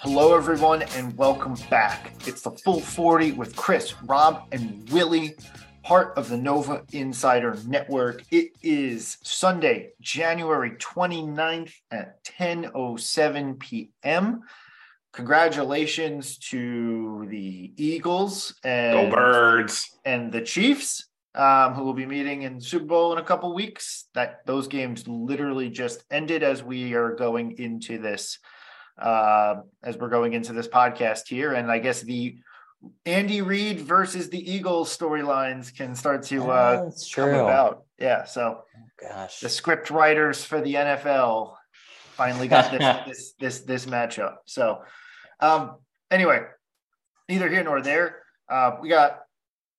Hello, everyone, and welcome back. It's the full 40 with Chris, Rob, and Willie, part of the Nova Insider Network. It is Sunday, January 29th at 10.07 p.m. Congratulations to the Eagles and Go Birds. and the Chiefs, um, who will be meeting in Super Bowl in a couple weeks. That those games literally just ended as we are going into this uh, as we're going into this podcast here. And I guess the Andy Reid versus the Eagles storylines can start to uh, come about. Yeah. So Gosh. the script writers for the NFL finally got this this this this matchup. So um anyway, neither here nor there. Uh, we got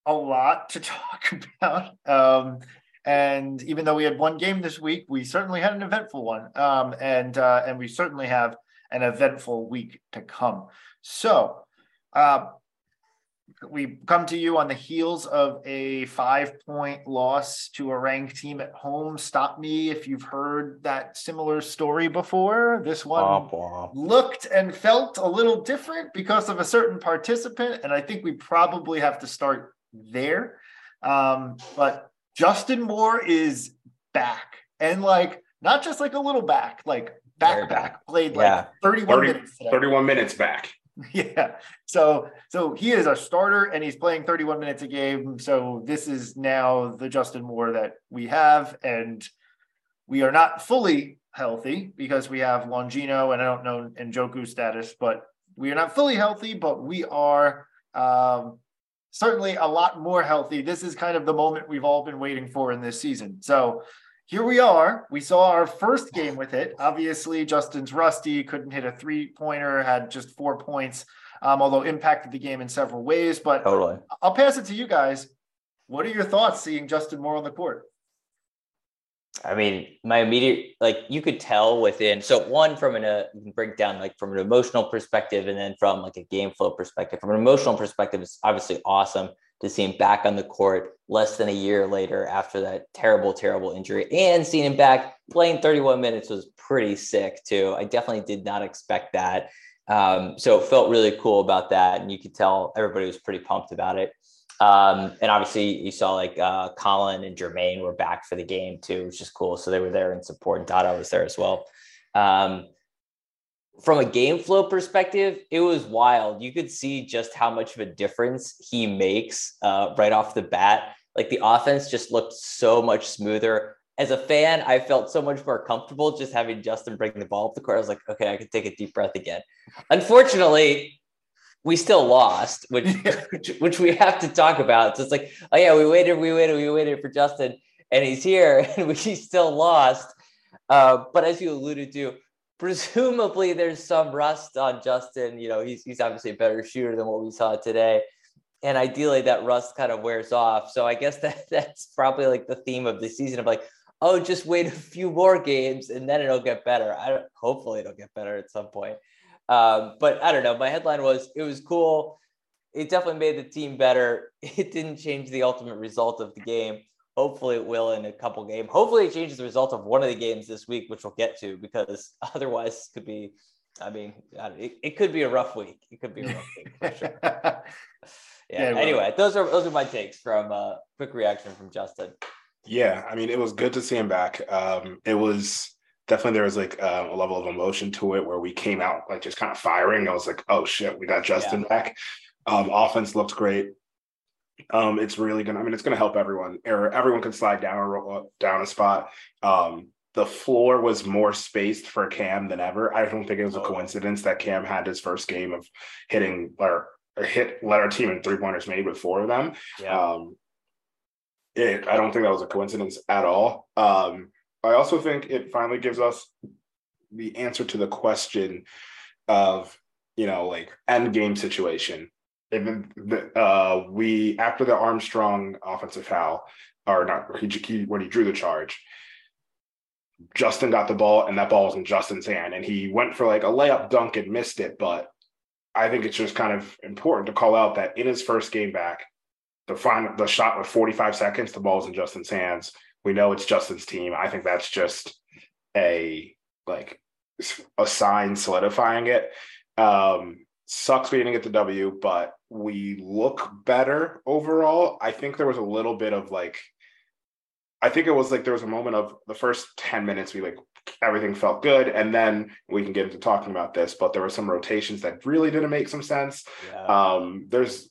a lot to talk about. Um and even though we had one game this week, we certainly had an eventful one. Um and uh and we certainly have an eventful week to come. So uh we come to you on the heels of a five point loss to a ranked team at home. Stop me if you've heard that similar story before. This one Womp womp. looked and felt a little different because of a certain participant. And I think we probably have to start there. Um, but Justin Moore is back and like not just like a little back, like back back, back. played Yeah. like 31 30 minutes. today. 31 minutes back. Yeah. So so he is a starter and he's playing 31 minutes a game. So this is now the Justin Moore that we have. And we are not fully healthy because we have Longino and I don't know Njoku status, but we are not fully healthy, but we are um certainly a lot more healthy. This is kind of the moment we've all been waiting for in this season. So here we are. We saw our first game with it. Obviously, Justin's rusty, couldn't hit a three pointer, had just four points, um, although impacted the game in several ways. But Totally. I'll pass it to you guys. What are your thoughts seeing Justin Moore on the court? I mean, my immediate like you could tell within so one from an uh, you can break down like from an emotional perspective and then from like a game flow perspective. From an emotional perspective, it's obviously awesome to see him back on the court less than a year later after that terrible, terrible injury, and seeing him back playing 31 minutes was pretty sick too. I definitely did not expect that. Um, so it felt really cool about that, and you could tell everybody was pretty pumped about it. Um, and obviously you saw like uh, Collin and Jermaine were back for the game too, which is cool. So they were there in support. Dada was there as well. Um, from a game flow perspective, it was wild. You could see just how much of a difference he makes uh, right off the bat. Like the offense just looked so much smoother. As a fan, I felt so much more comfortable just having Justin bring the ball up the court. I was like, okay, I can take a deep breath again. Unfortunately, we still lost, which which, which we have to talk about. So it's like, oh yeah, we waited, we waited, we waited for Justin, and he's here, and we still lost. Uh, but as you alluded to, presumably there's some rust on Justin. You know, he's he's obviously a better shooter than what we saw today, and ideally that rust kind of wears off. So I guess that that's probably like the theme of the season of like, oh, just wait a few more games and then it'll get better. I don't, hopefully it'll get better at some point. Um, but I don't know. My headline was it was cool. It definitely made the team better. It didn't change the ultimate result of the game. Hopefully, it will in a couple games. Hopefully, it changes the result of one of the games this week, which we'll get to, because otherwise, it could be. I mean, it, it could be a rough week. It could be a rough week for sure. Yeah. Yeah, well- anyway, those are those are my takes from uh, quick reaction from Justin. Yeah, I mean, it was good to see him back. Um, it was definitely there was like uh, a level of emotion to it where we came out like just kind of firing. I was like, oh shit, we got Justin back. Um, offense looked great. Um, it's really gonna. I mean, it's gonna help everyone. Er- Everyone can slide down or roll down a spot. Um, the floor was more spaced for Cam than ever. I don't think it was a Oh. coincidence that Cam had his first game of hitting or, or hit led our team in three pointers made with four of them. Um, it, I don't think that was a coincidence at all. Um, I also think it finally gives us the answer to the question of, you know, like end game situation. Uh, we after the Armstrong offensive foul, or not, he, he when he drew the charge, Justin got the ball and that ball was in Justin's hand and he went for like a layup dunk and missed it. But I think it's just kind of important to call out that in his first game back, the final the shot with 45 seconds, the ball's in Justin's hands. We know it's Justin's team. I think that's just a like a sign solidifying it. Um, sucks we didn't get the W, but we look better overall. I think there was a little bit of like I think it was like there was a moment of the first 10 minutes we like everything felt good and then we can get into talking about this but there were some rotations that really didn't make some sense yeah. um there's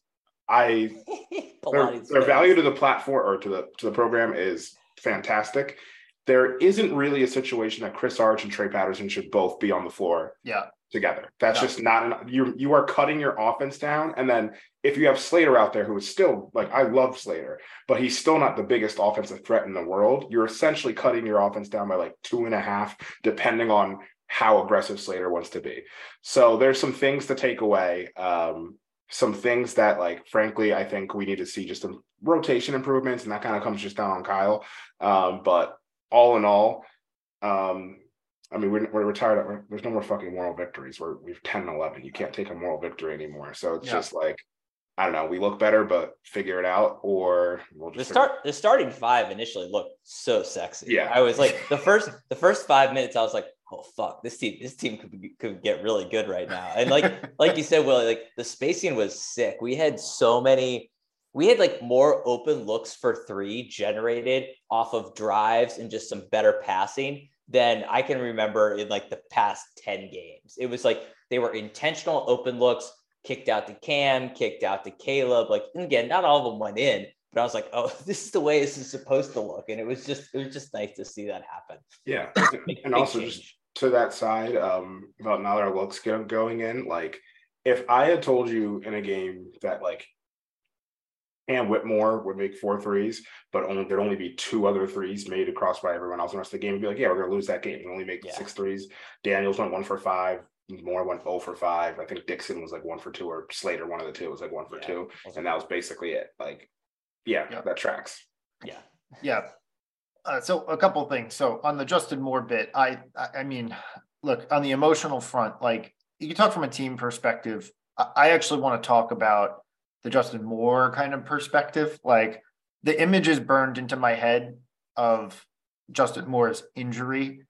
i their, their value to the platform or to the to the program is fantastic there isn't really a situation that chris arch and trey patterson should both be on the floor yeah together. That's no. just not enough. You you are cutting your offense down, and then if you have Slater out there, who is still like I love Slater, but he's still not the biggest offensive threat in the world. You're essentially cutting your offense down by like two and a half, depending on how aggressive Slater wants to be. So there's some things to take away. Um, some things that like frankly I think we need to see just some rotation improvements, and that kind of comes just down on Kyle. Um, but all in all, um, I mean, we're, we're retired. We're, there's no more fucking moral victories. We're we've 10 and 11. You can't take a moral victory anymore. So it's yeah. just like, I don't know. We look better, but figure it out, or we'll just the start. The starting five initially looked so sexy. Yeah, I was like the first the first five minutes. I was like, oh fuck, this team this team could be, could get really good right now. And like like you said, Will, like the spacing was sick. We had so many. We had like more open looks for three generated off of drives and just some better passing than I can remember in like the past 10 games. It was like they were intentional open looks, kicked out to Cam, kicked out to Caleb. Like, again, not all of them went in, but I was like, oh, this is the way this is supposed to look. And it was just, it was just nice to see that happen. Yeah. and also change. just to that side um, about now that our looks going in, like if I had told you in a game that like and Whitmore would make four threes, but only there'd only be two other threes made across by everyone else. The rest of the game would be like, yeah, we're gonna lose that game. We only make yeah. six threes. Daniels went one for five. Moore went 0 for five. I think Dixon was like one for two, or Slater, one of the two, was like one for yeah. two. And that was basically it. Like, yeah, yeah. that tracks. Yeah. Yeah. Uh, so a couple things. So on the Justin Moore bit, I I mean, look, on the emotional front, like you can talk from a team perspective. I actually want to talk about the Justin Moore kind of perspective. Like the images burned into my head of Justin Moore's injury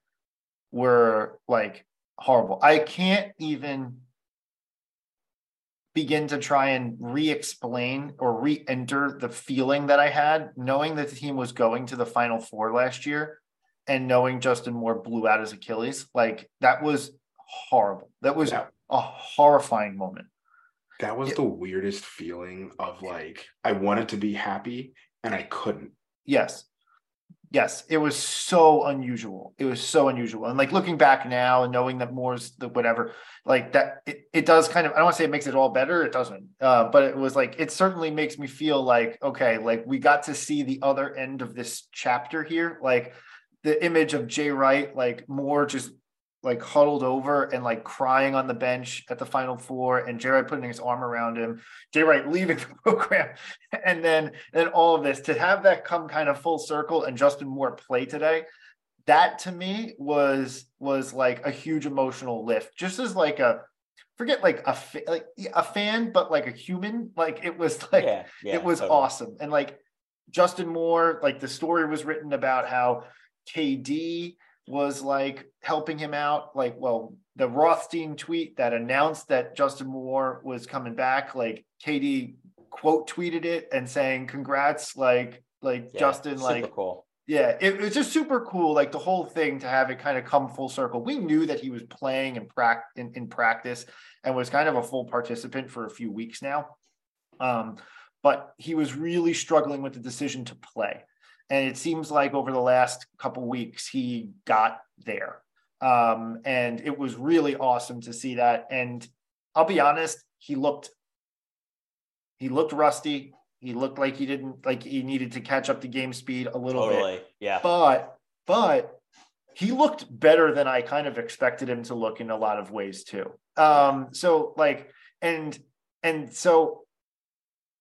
were like horrible. I can't even begin to try and re-explain or re-enter the feeling that I had knowing that the team was going to the final four last year and knowing Justin Moore blew out his Achilles. Like that was horrible. That was yeah. a horrifying moment. That was the weirdest feeling of like I wanted to be happy and I couldn't. Yes. Yes, it was so unusual. It was so unusual. And like looking back now and knowing that Moore's the whatever, like that it, it does kind of I don't want to say it makes it all better, it doesn't. Uh, but it was like it certainly makes me feel like okay, like we got to see the other end of this chapter here. Like the image of Jay Wright, like Moore just like huddled over and like crying on the bench at the final four and Jay Wright putting his arm around him, Jay Wright leaving the program. And then and all of this to have that come kind of full circle and Justin Moore play today, that to me was was like a huge emotional lift. Just as like a forget like a like a fan, but like a human. Like it was like yeah, yeah, it was totally. awesome. And like Justin Moore, like the story was written about how KD was like helping him out. Like, well, the Rothstein tweet that announced that Justin Moore was coming back, like KD quote tweeted it and saying, Congrats, like, like yeah, Justin, like cool. Yeah, it, it, was just super cool, like the whole thing to have it kind of come full circle. We knew that he was playing in, pra- in, in practice and was kind of a full participant for a few weeks now. Um, but he was really struggling with the decision to play and it seems like over the last couple weeks he got there. Um, and it was really awesome to see that. And i'll be honest he looked he looked rusty. He looked like he didn't like he needed to catch up to game speed a little totally. bit yeah. But but he looked better than i kind of expected him to look in a lot of ways too. Um so like and and so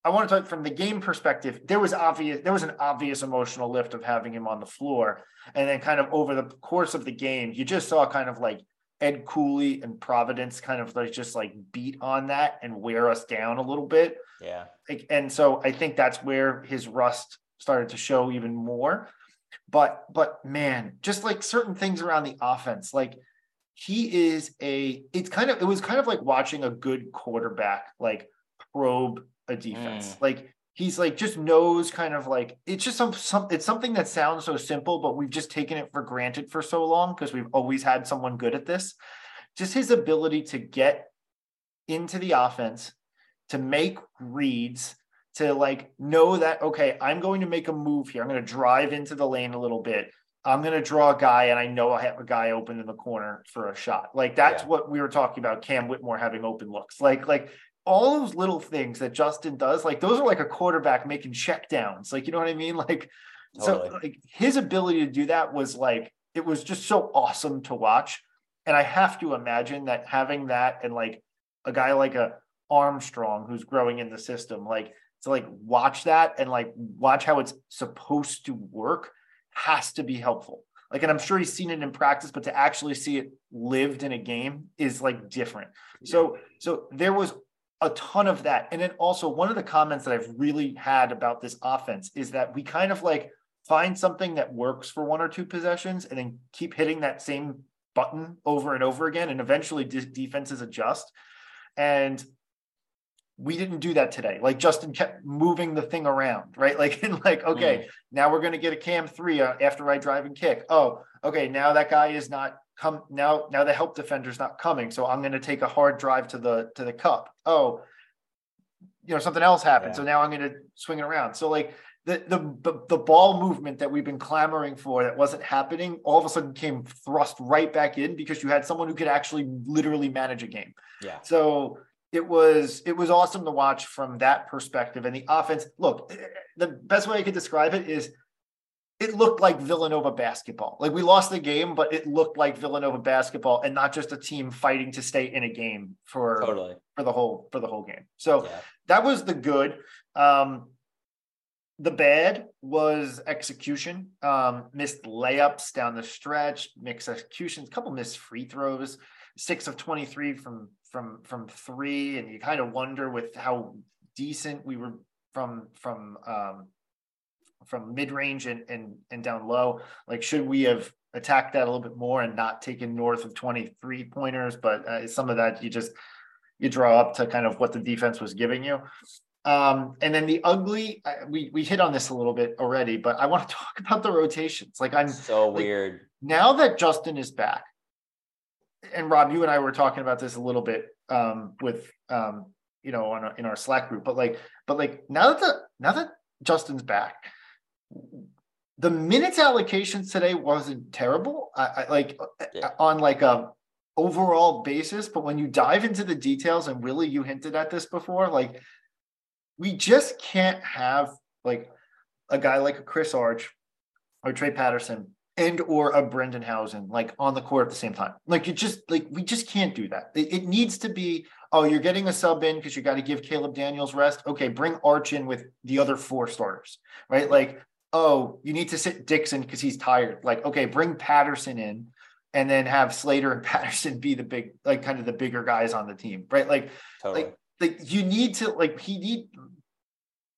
I want to talk from the game perspective. There was obvious, there was an obvious emotional lift of having him on the floor, and then kind of over the course of the game, you just saw kind of like Ed Cooley and Providence kind of like just like beat on that and wear us down a little bit. Yeah, and so I think that's where his rust started to show even more. But but man, just like certain things around the offense, like he is a. It's kind of it was kind of like watching a good quarterback like probe a defense. Mm. Like he's like just knows kind of like it's just some some it's something that sounds so simple, but we've just taken it for granted for so long because we've always had someone good at this. Just his ability to get into the offense, to make reads, to like know that okay, I'm going to make a move here. I'm going to drive into the lane a little bit. I'm going to draw a guy, and I know I have a guy open in the corner for a shot. Like that's yeah. what we were talking about. Cam Whitmore having open looks. Like like all those little things that Justin does, like those are like a quarterback making check downs. Like, you know what I mean? Like, totally. so like his ability to do that was like, it was just so awesome to watch. And I have to imagine that having that and like a guy like a Armstrong who's growing in the system, like to like watch that and like watch how it's supposed to work has to be helpful. Like, and I'm sure he's seen it in practice, but to actually see it lived in a game is like different. So, so there was a ton of that. And then also one of the comments that I've really had about this offense is that we kind of like find something that works for one or two possessions and then keep hitting that same button over and over again. And eventually de- defenses adjust. And we didn't do that today. Like Justin kept moving the thing around, right? Like, and like, okay, mm. now we're going to get a cam three uh, after I drive and kick. Oh, okay. Now that guy is not come now now the help defender's not coming so i'm going to take a hard drive to the to the cup. Oh you know something else happened yeah. so now i'm going to swing it around. So like the, the the ball movement that we've been clamoring for that wasn't happening all of a sudden came thrust right back in because you had someone who could actually literally manage a game. Yeah. So it was it was awesome to watch from that perspective and the offense look the best way i could describe it is it looked like Villanova basketball. Like we lost the game, but it looked like Villanova basketball and not just a team fighting to stay in a game for totally. for the whole for the whole game. So yeah. that was the good. Um, the bad was execution. Um, missed layups down the stretch, mixed executions, a couple missed free throws, six of 23 from from from three. And you kind of wonder with how decent we were from from um, from mid range and, and and down low. Like, should we have attacked that a little bit more and not taken north of 23 pointers? But uh, some of that you just you draw up to kind of what the defense was giving you. Um, and then the ugly, we we hit on this a little bit already, but I want to talk about the rotations. Like I'm so like, weird now that Justin is back. And Rob, you and I were talking about this a little bit um, with um, you know on in our Slack group, but like, but like now that the now that Justin's back, the minutes allocations today wasn't terrible. I, I like yeah. on like a overall basis, but when you dive into the details, and really you hinted at this before, like we just can't have like a guy like a Chris Arch or Trey Patterson and or a Brendan Hausen like on the court at the same time. Like you just like we just can't do that. It, it needs to be oh you're getting a sub in because you got to give Caleb Daniels rest. Okay, bring Arch in with the other four starters, right? Like oh, you need to sit Dixon because he's tired. Like, okay, bring Patterson in and then have Slater and Patterson be the big, like kind of the bigger guys on the team, right? Like, totally. like, like you need to like he need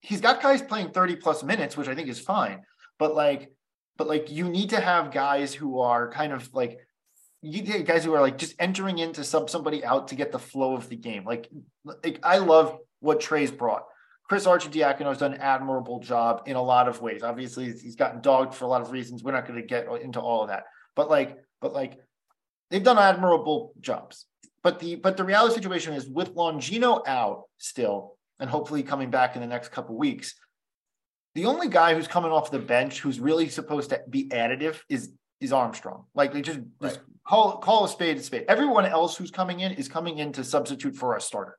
he's got guys playing 30 plus minutes, which I think is fine. But like, but like you need to have guys who are kind of like you guys who are like just entering in to sub somebody out to get the flow of the game. Like, like I love what Trey's brought. Chris Arcidiacono has done an admirable job in a lot of ways. Obviously, he's gotten dogged for a lot of reasons. We're not going to get into all of that, but like, but like, they've done admirable jobs. But the but the reality situation is with Longino out still, and hopefully coming back in the next couple weeks, the only guy who's coming off the bench who's really supposed to be additive is is Armstrong. Like they just, right. just call call a spade a spade. Everyone else who's coming in is coming in to substitute for a starter.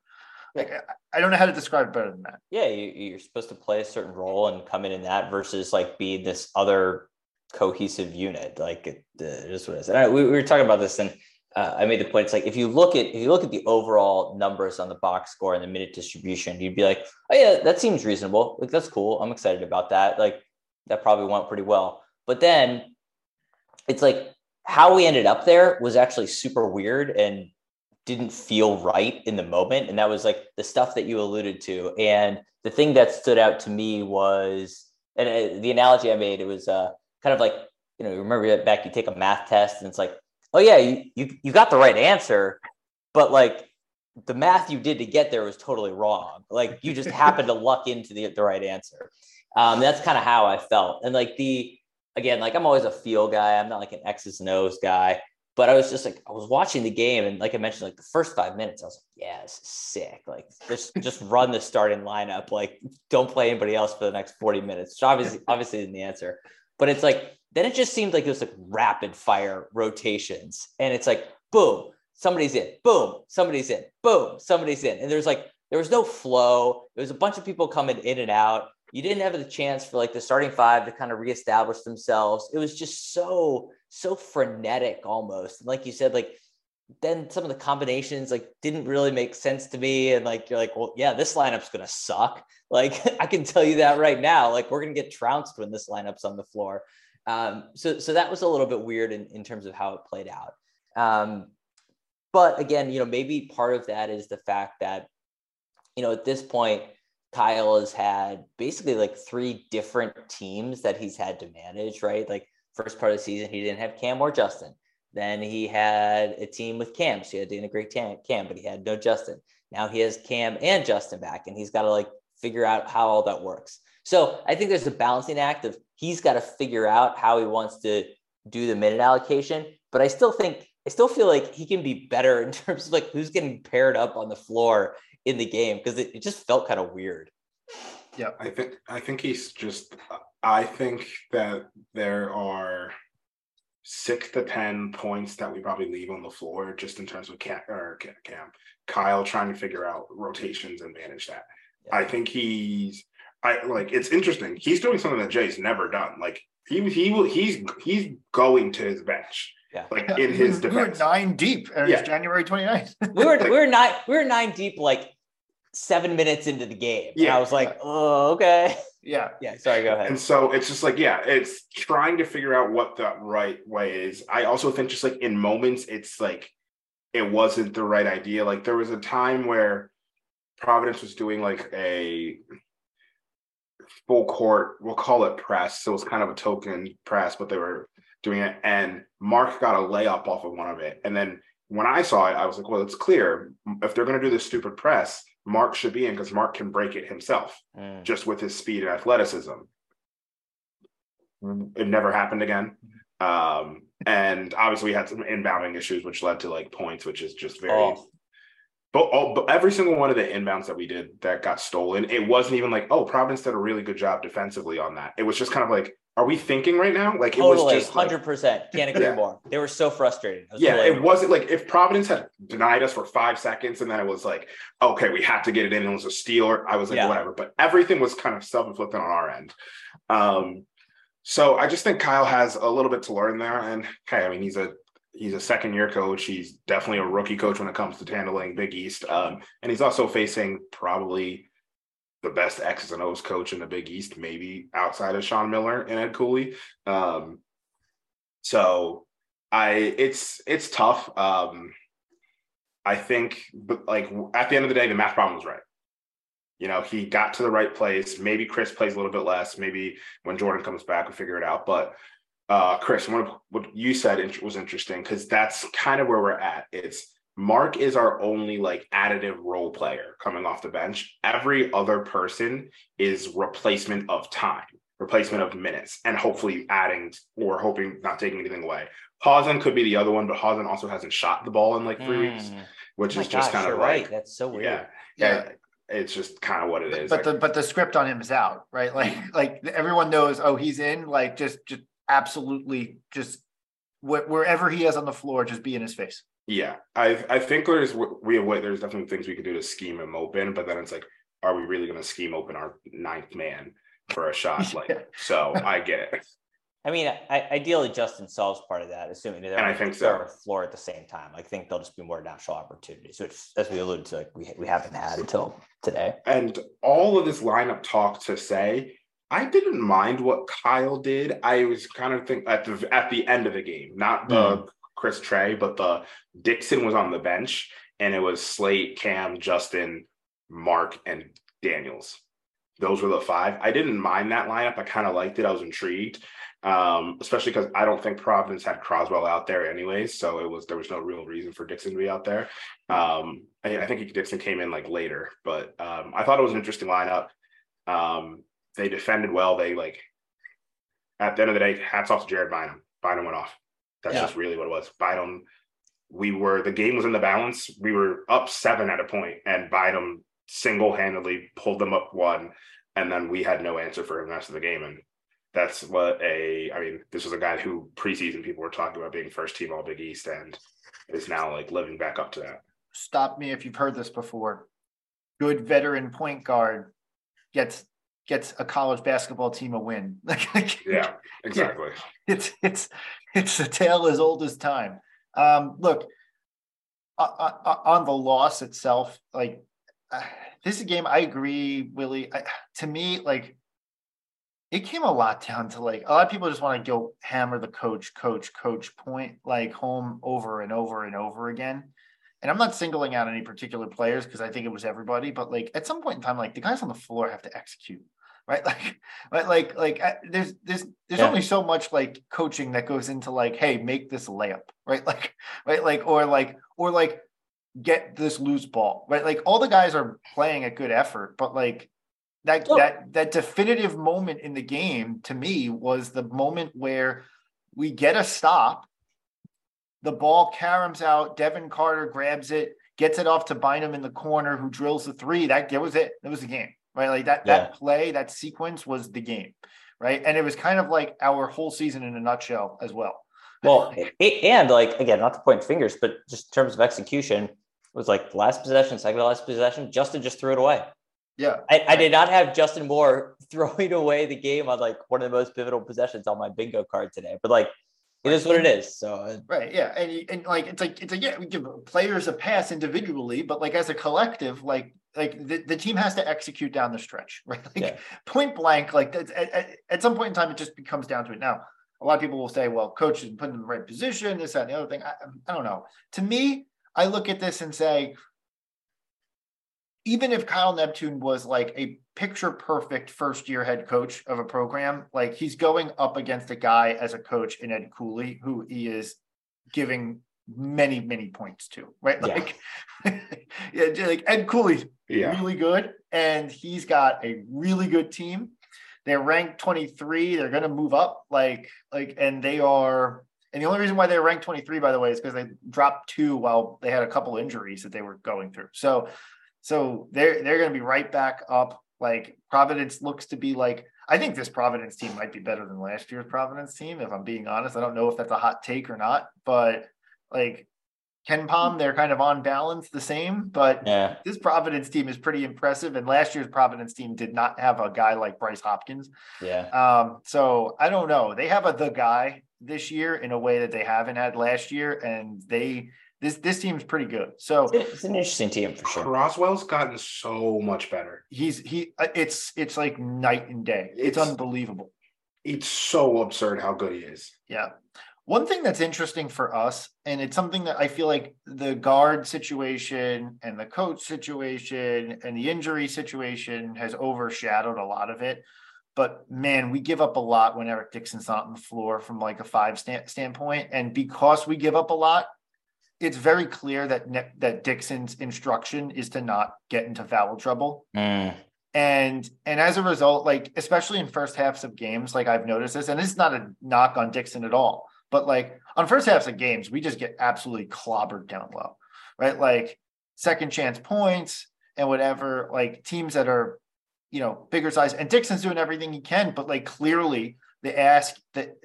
Like I don't know how to describe it better than that. Yeah, you, are supposed to play a certain role and come in in that versus like be this other cohesive unit. Like it, uh, what it is. And I, we, we, were talking about this, and uh, I made the point. It's like if you look at if you look at the overall numbers on the box score and the minute distribution, you'd be like, oh yeah, that seems reasonable. Like that's cool. I'm excited about that. Like that probably went pretty well. But then it's like how we ended up there was actually super weird and didn't feel right in the moment. And that was like the stuff that you alluded to. And the thing that stood out to me was, and uh, the analogy I made, it was uh, kind of like, you know, remember back, you take a math test and it's like, oh yeah, you, you, you got the right answer, but like the math you did to get there was totally wrong. Like you just happened to luck into the, the right answer. Um, that's kind of how I felt. And like the, again, like I'm always a feel guy. I'm not like an X's and O's guy. But I was just like, I was watching the game, and like I mentioned, like the first five minutes, I was like, yeah, this is sick. Like, just just run the starting lineup. Like, don't play anybody else for the next 40 minutes. Which obviously, obviously isn't the answer. But it's like, then it just seemed like it was like rapid fire rotations. And it's like, boom, somebody's in, boom, somebody's in, boom, somebody's in. And there's like, there was no flow. There was a bunch of people coming in and out you didn't have the chance for like the starting five to kind of reestablish themselves. It was just so, so frenetic almost. And like you said, like then some of the combinations like didn't really make sense to me. And like you're like, well, yeah, this lineup's gonna suck. Like I can tell you that right now. Like we're gonna get trounced when this lineup's on the floor. Um, so so that was a little bit weird in, in terms of how it played out. Um, but again, you know, maybe part of that is the fact that, you know, at this point, Kyle has had basically like three different teams that he's had to manage, right? Like first part of the season, he didn't have Cam or Justin. Then he had a team with Cam, so he had to integrate Cam, but he had no Justin. Now he has Cam and Justin back, and he's got to like figure out how all that works. So I think there's a balancing act of he's got to figure out how he wants to do the minute allocation. But I still think I still feel like he can be better in terms of like who's getting paired up on the floor in the game because it, it just felt kind of weird. Yeah, I think I think he's just. I think that there are six to ten points that we probably leave on the floor just in terms of Cam or Cam Kyle trying to figure out rotations and manage that. Yeah. I think he's. I like it's interesting. He's doing something that Jay's never done. Like he he will he's he's going to his bench. Yeah. Like in his defense. We were nine deep and yeah. it's January 29th. we were we were nine we were nine deep like seven minutes into the game. Yeah. And I was like, oh, okay. Yeah. Yeah. Sorry, go ahead. And so it's just like, yeah, it's trying to figure out what the right way is. I also think just like in moments, it's like it wasn't the right idea. Like there was a time where Providence was doing like a full court, we'll call it press. So it was kind of a token press, but they were doing it. And Mark got a layup off of one of it. And then when I saw it, I was like, well, it's clear if they're going to do this stupid press, Mark should be in because Mark can break it himself mm. just with his speed and athleticism. It never happened again. Um, and obviously, we had some inbounding issues, which led to like points, which is just very. Oh. But, oh, but every single one of the inbounds that we did that got stolen, it wasn't even like, oh, Providence did a really good job defensively on that. It was just kind of like, are we thinking right now? Like totally, it was just hundred like, percent. Can't agree yeah. more. They were so frustrated. It yeah, it wasn't like if Providence had denied us for five seconds and then it was like, okay, we have to get it in. It was a steal. Or I was like, yeah. whatever. But everything was kind of self-inflicted on our end. Um, so I just think Kyle has a little bit to learn there. And hey, I mean, he's a he's a second year coach. He's definitely a rookie coach when it comes to handling Big East. Um, and he's also facing probably the best X's and O's coach in the Big East, maybe outside of Sean Miller and Ed Cooley. Um, so I it's it's tough. Um, I think, but like at the end of the day, the math problem was right. You know, he got to the right place. Maybe Chris plays a little bit less. Maybe when Jordan comes back, we figure it out. But uh, Chris, what, what you said was interesting because that's kind of where we're at. It's Mark is our only like additive role player coming off the bench. Every other person is replacement of time, replacement of minutes, and hopefully adding or hoping not taking anything away. Hausen could be the other one, but Hausen also hasn't shot the ball in like three mm. weeks, which oh is just kind of like, right. That's so weird. Yeah, yeah. It's just kind of what it is. But the but the script on him is out, right? Like like everyone knows. Oh, he's in. Like just just absolutely just wh- wherever he is on the floor, just be in his face. Yeah, I I think there's we have there's definitely things we could do to scheme him open, but then it's like, are we really going to scheme open our ninth man for a shot? Like, so I get it. I mean, I, ideally, Justin solves part of that, assuming they're and I think so. floor at the same time. I think there'll just be more natural opportunities, which, as we alluded to, like we, we haven't had until today. And all of this lineup talk to say, I didn't mind what Kyle did. I was kind of think at the at the end of the game, not the mm. Chris Trey, but the Dixon was on the bench, and it was Slate, Cam, Justin, Mark, and Daniels. Those were the five. I didn't mind that lineup. I kind of liked it. I was intrigued um, especially because I don't think Providence had Croswell out there anyways, so it was there was no real reason for Dixon to be out there. Um, I, I, think Dixon came in like later, but um, I thought it was an interesting lineup. Um, they defended well. They like at the end of the day, hats off to Jared Bynum. Bynum went off. That's yeah. just really what it was. Bynum, we were the game was in the balance. We were up seven at a point, and Bynum single handedly pulled them up one, and then we had no answer for him the rest of the game. And that's what a I mean, this was a guy who preseason people were talking about being first team all Big East and is now like living back up to that. Stop me if you've heard this before. Good veteran point guard gets gets a college basketball team a win. yeah, exactly. It's it's it's a tale as old as time. Um, look, uh, uh, on the loss itself, like uh, this is a game. I agree, Willie. I, to me, like it came a lot down to like a lot of people just want to go hammer the coach, coach, coach point like home over and over and over again. And I'm not singling out any particular players because I think it was everybody, but like at some point in time, like the guys on the floor have to execute, right? Like, right, like, like I, there's there's there's yeah. only so much like coaching that goes into like, hey, make this layup, right? Like, right, like, or like, or like, get this loose ball, right? Like all the guys are playing a good effort, but like that well, that that definitive moment in the game to me was the moment where we get a stop. The ball caroms out. Devin Carter grabs it, gets it off to Bynum in the corner, who drills the three. That, that was it. That was the game, right? Like that yeah. that play, that sequence was the game, right? And it was kind of like our whole season in a nutshell as well. Well, and like again, not to point fingers, but just in terms of execution, it was like last possession, second to last possession. Justin just threw it away. Yeah. I, I, did not have Justin Moore throwing away the game on like one of the most pivotal possessions on my bingo card today. But like it right. is what it is. So uh, right, yeah, and and like it's like it's like yeah, we give players a pass individually, but like as a collective, like like the, the team has to execute down the stretch, right? Like yeah. point blank, like at, at, at, some point in time, it just becomes down to it. Now, a lot of people will say, well, coach is putting in the right position, this, that, and the other thing. I, I don't know. To me, I look at this and say, even if Kyle Neptune was like a picture perfect first year head coach of a program, like he's going up against a guy as a coach in Ed Cooley, who he is giving many, many points to, right? Like, yeah, yeah like Ed Cooley's yeah. really good, and he's got a really good team. They're ranked 23. They're going to move up, like, like, and they are. And the only reason why they're ranked 23, by the way, is because they dropped two while they had a couple injuries that they were going through. So so they're they're going to be right back up. Like Providence looks to be like I think this Providence team might be better than last year's Providence team. If I'm being honest, I don't know if that's a hot take or not, but like KenPom, they're kind of on balance the same. But yeah. this Providence team is pretty impressive. And last year's Providence team did not have a guy like Bryce Hopkins. Yeah. Um, so I don't know. They have a the guy this year in a way that they haven't had last year, and they this this team's pretty good. So it's an interesting team for sure. Croswell's gotten so much better. He's he uh, it's it's like night and day. It's, it's unbelievable. It's so absurd how good he is. Yeah. One thing that's interesting for us, and it's something that I feel like the guard situation and the coach situation and the injury situation has overshadowed a lot of it. But man, we give up a lot when Eric Dixon's not on the floor from like a five stand, standpoint. And because we give up a lot, it's very clear that that Dixon's instruction is to not get into foul trouble. Mm. And and as a result, like especially in first halves of games, like I've noticed this, and it's not a knock on Dixon at all, but like on first halves of games, we just get absolutely clobbered down low, right? Like second chance points and whatever, like teams that are, you know, bigger size. And Dixon's doing everything he can, but like clearly the ask that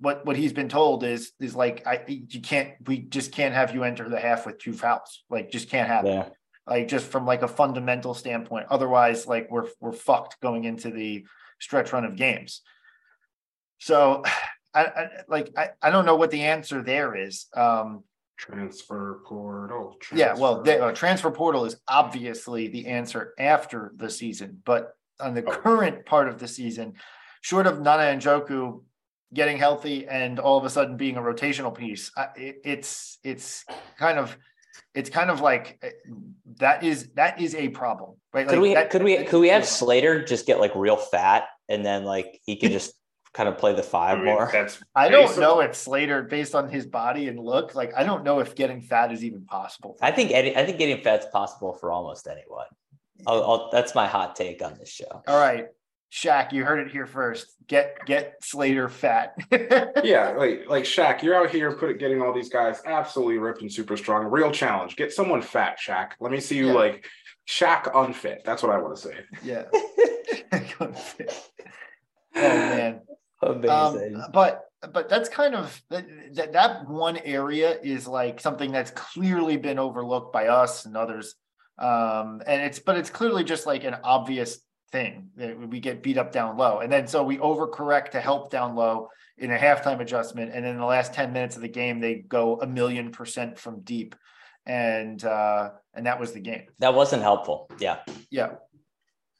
what what he's been told is is like I you can't we just can't have you enter the half with two fouls like just can't happen yeah. like just from like a fundamental standpoint otherwise like we're we're fucked going into the stretch run of games so I, I like I, I don't know what the answer there is. Um, transfer portal. Transfer. yeah, well, the, uh, transfer portal is obviously the answer after the season, but on the Oh. current part of the season, short of Nnanna Njoku getting healthy and all of a sudden being a rotational piece, it, it's it's kind of it's kind of like uh, that is that is a problem, right? Could Like, we that- could we could we have yeah. Slater just get like real fat and then like he could just kind of play the I five mean, more? that's I don't basically- know if Slater, based on his body and look, like I don't know if getting fat is even possible. I think any, I think getting fat's possible for almost anyone. I'll, I'll, that's my hot take on this show. All right, Shaq, you heard it here first. Get get Slater fat. Yeah, like like Shaq, you're out here put getting all these guys absolutely ripped and super strong. Real challenge. Get someone fat, Shaq. Let me see you Yeah. like Shaq unfit. That's what I want to say. yeah. oh man. Amazing. Um, but but that's kind of that, that that one area is like something that's clearly been overlooked by us and others. Um, and it's but it's clearly just like an obvious thing that we get beat up down low, and then so we overcorrect to help down low in a halftime adjustment, and then the last ten minutes of the game they go a million percent from deep, and uh, and that was the game. that wasn't helpful. Yeah, Yeah.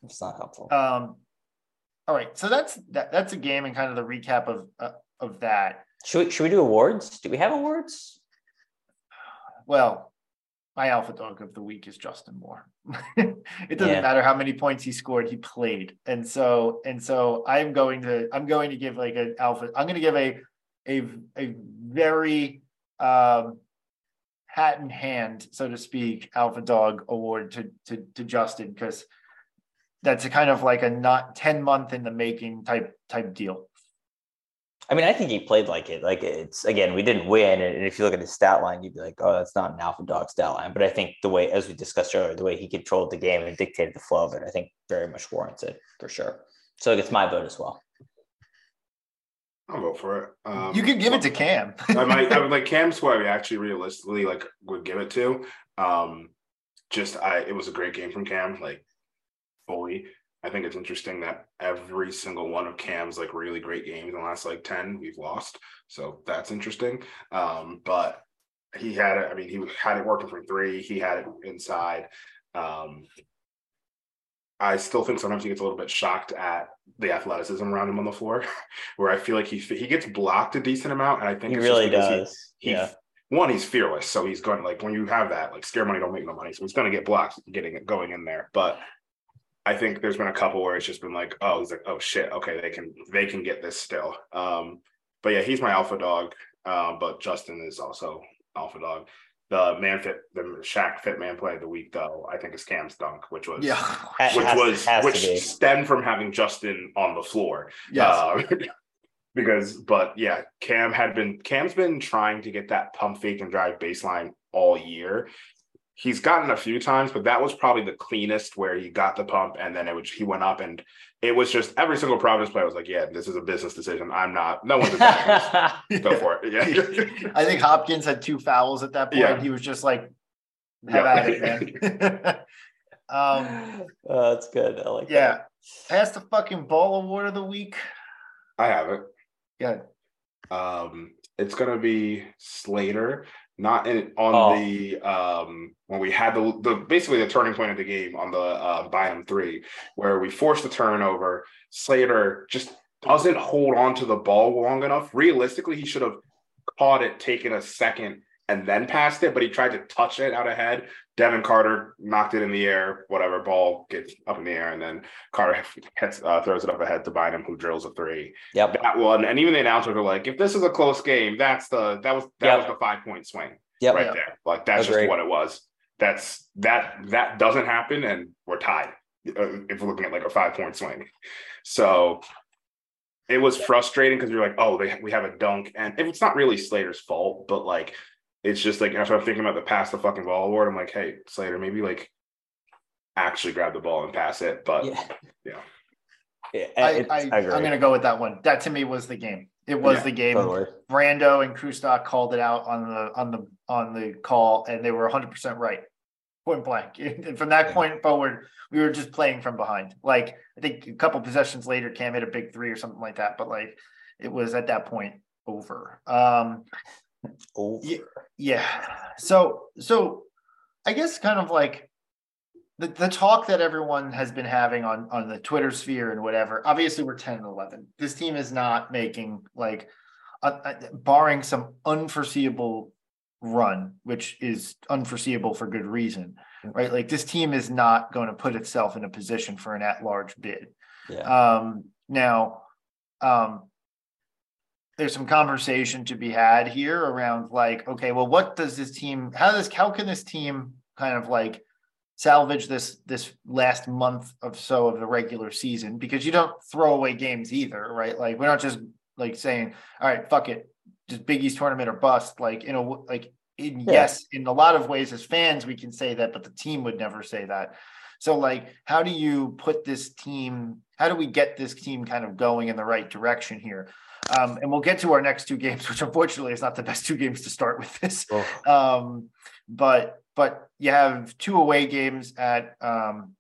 it's not helpful. Um, all right, so that's that. That's a game and kind of the recap of uh, of that. should we should we do awards? Do we have awards? Well, my alpha dog of the week is Justin Moore. it doesn't Yeah. matter how many points he scored, he played. And so and so I'm going to I'm going to give like an alpha I'm going to give a a a very um hat in hand, so to speak, alpha dog award to to to Justin because that's a kind of like a not 10 month in the making type type deal. I mean, I think he played like it. Like it's again, we didn't win, and if you look at his stat line, you'd be like, "Oh, that's not an alpha dog stat line." But I think the way, as we discussed earlier, the way he controlled the game and dictated the flow of it, I think very much warrants it for sure. So it's my vote as well. I'll vote for it. Um, You could give it to Cam. I might. I would like Cam's who I actually realistically like would give it to. Um, just I, it was a great game from Cam. Like fully, I think it's interesting that every single one of Cam's like really great games in the last like ten we've lost. So that's interesting. Um, but he had it. I mean, he had it working from three. He had it inside. Um, I still think sometimes he gets a little bit shocked at the athleticism around him on the floor, where I feel like he he gets blocked a decent amount, and I think He it's just really because he- does. he, yeah. one, he's fearless, so he's going like when you have that, like scare money don't make no money, so he's going to get blocked getting it going in there. But I think there's been a couple where it's just been like, oh, he's like, oh shit, okay, they can they can get this still. Um, but yeah, he's my alpha dog. Um, but Justin is also alpha dog. The man fit, the Shaq fit man play of the week though, I think is Cam's dunk, which was yeah. Which has- was has which be. stemmed from having Justin on the floor. Yes. Uh, because, but yeah, Cam had been Cam's been trying to get that pump fake and drive baseline all year. He's gotten a few times, but that was probably the cleanest where he got the pump and then it was he went up and it was just every single Providence player was like, Yeah, this is a business decision. I'm not no one's in Go for it. Yeah. I think Hopkins had two fouls at that point. Yeah. He was just like, have Yeah. at it, man. um, Oh, that's good. I like yeah. Pass the fucking ball award of the week. I have it. Yeah. Um, it's gonna be Slater, not in on Oh. the um when we had the the basically the turning point of the game on the uh Bynum three, where we forced the turnover. Slater just doesn't hold on to the ball long enough. Realistically, he should have caught it, taken a second, and then passed it, but he tried to touch it out ahead. Devin Carter knocked it in the air, whatever ball gets up in the air, and then Carter hits, uh, throws it up ahead to Bynum, who drills a three Yep. that one, and even the announcers are like, if this is a close game, that's the that was that Yep. was the five point swing Yep. right Yeah. there. Like that's Agreed. just what it was. That's that that doesn't happen, and we're tied uh, if we're looking at like a five point swing. So it was frustrating because you're like, oh, they we have a dunk, and it's not really Slater's fault, but like it's just like after I'm thinking about the pass the fucking ball award, I'm like, hey, Slater, maybe like actually grab the ball and pass it, but Yeah. yeah. Yeah, I, it's- I, agree. I'm going to go with that one. That to me was the game. It was Yeah, the game. Totally. Brando and Krustock called it out on the on the on the call, and they were 100 percent right, point blank. And from that Yeah. point forward, we were just playing from behind. Like I think a couple possessions later, Cam hit a big three or something like that. But like it was at that point over. Um, over. Yeah, yeah. So so I guess kind of like the, the talk that everyone has been having on on the Twitter sphere and whatever. Obviously, we're ten and eleven. This team is not making like, uh, uh, barring some unforeseeable run, which is unforeseeable for good reason, right? Like this team is not going to put itself in a position for an at-large bid. Yeah. Um, now, um, there's some conversation to be had here around like, okay, well, what does this team? How does how can this team kind of like salvage this this last month of so of the regular season? Because you don't throw away games either, right? Like we're not just like saying, all right, fuck it, just Big East tournament or bust. Like you know, like in, Yeah. yes, in a lot of ways as fans we can say that, but the team would never say that. So like, how do you put this team? How do we get this team kind of going in the right direction here? Um, and we'll get to our next two games, which unfortunately is not the best two games to start with this. Oh, Um, but but you have two away games at um,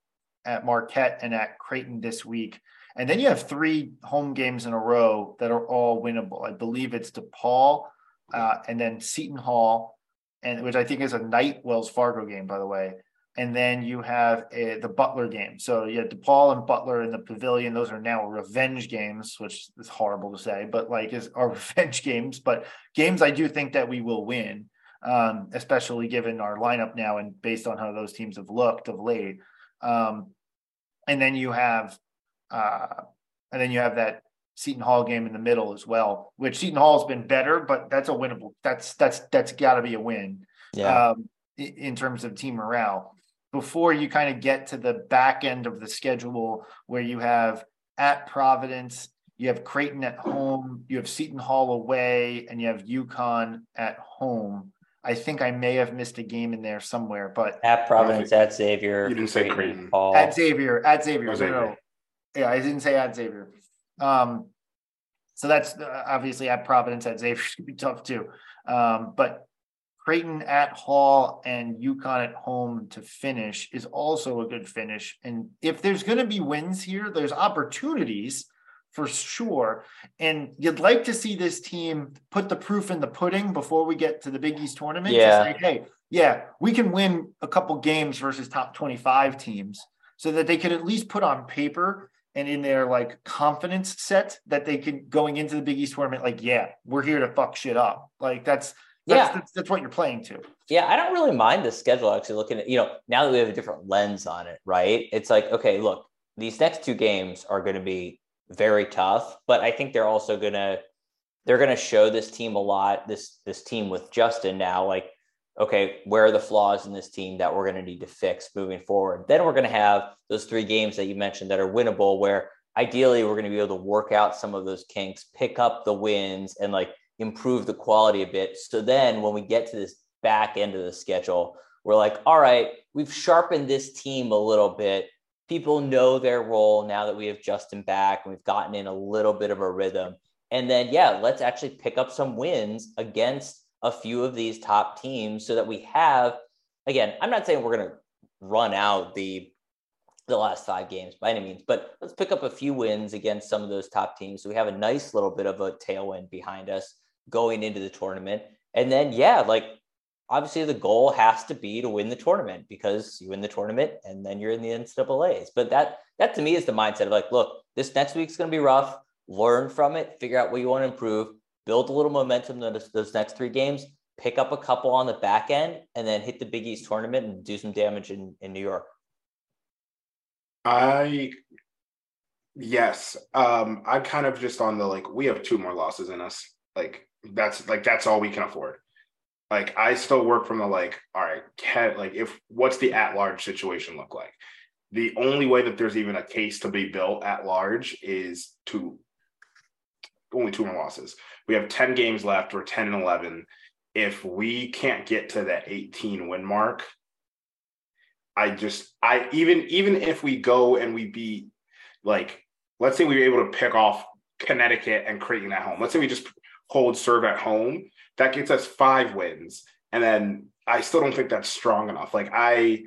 at Marquette and at Creighton this week, and then you have three home games in a row that are all winnable. I believe it's DePaul, uh, and then Seton Hall, and which I think is a night Wells Fargo game, by the way. And then you have a, the Butler game. So you have DePaul and Butler in the pavilion. Those are now revenge games, which is horrible to say, but like is are revenge games, but games I do think that we will win um, especially given our lineup now and based on how those teams have looked of late. Um, and then you have, uh, and then you have that Seton Hall game in the middle as well, which Seton Hall's been better, but that's a winnable. That's that's that's got to be a win yeah. um, in terms of team morale. Before you kind of get to the back end of the schedule, where you have at Providence, you have Creighton at home, you have Seton Hall away, and you have UConn at home. I think I may have missed a game in there somewhere, but at Providence, at Xavier. You didn't say Creighton. Paul. at Xavier, at Xavier, Oh, no, Xavier. no. yeah, I didn't say at Xavier. Um, so that's uh, obviously at Providence at Xavier is gonna be tough too. Um, but Creighton at Hall and UConn at home to finish is also a good finish. And if there's going to be wins here, there's opportunities for sure. And you'd like to see this team put the proof in the pudding before we get to the Big East tournament. to Yeah. say, hey, yeah, we can win a couple games versus top 25 teams so that they can at least put on paper and in their like confidence set that they can going into the Big East tournament, like, yeah, we're here to fuck shit up. Like that's that's, Yeah. that's, that's what you're playing to. Yeah, I don't really mind the schedule actually looking at, you know, now that we have a different lens on it, right? It's like, okay, look, these next two games are going to be very tough, but I think they're also going to they're going to show this team a lot, this this team with Justin now like okay, where are the flaws in this team that we're going to need to fix moving forward? Then we're going to have those three games that you mentioned that are winnable where ideally we're going to be able to work out some of those kinks, pick up the wins and like improve the quality a bit. So then when we get to this back end of the schedule, we're like, all right, we've sharpened this team a little bit. People know their role now that we have Justin back and we've gotten in a little bit of a rhythm. And then, yeah, let's actually pick up some wins against a few of these top teams so that we have, again, I'm not saying we're going to run out the the last five games by any means, but let's pick up a few wins against some of those top teams. So we have a nice little bit of a tailwind behind us going into the tournament. And then, yeah, like obviously the goal has to be to win the tournament because you win the tournament and then you're in the NCAA's. But that that to me is the mindset of like, look, this next week's going to be rough. Learn from it, figure out what you want to improve, build a little momentum those, those next three games, pick up a couple on the back end, and then hit the Big East tournament and do some damage in, in New York. I yes. Um, I'm kind of just on the like we have two more losses in us. Like that's like that's all we can afford. Like I still work from the like, all right, can like if what's the at large situation look like? The only way that there's even a case to be built at large is to only two more losses. We have 10 games left, or 10 and 11. If we can't get to that 18 win mark, I just I even even if we go and we beat like let's say we were able to pick off Connecticut and Creighton at home. Let's say we just hold serve at home. That gets us five wins. And then I still don't think that's strong enough. Like I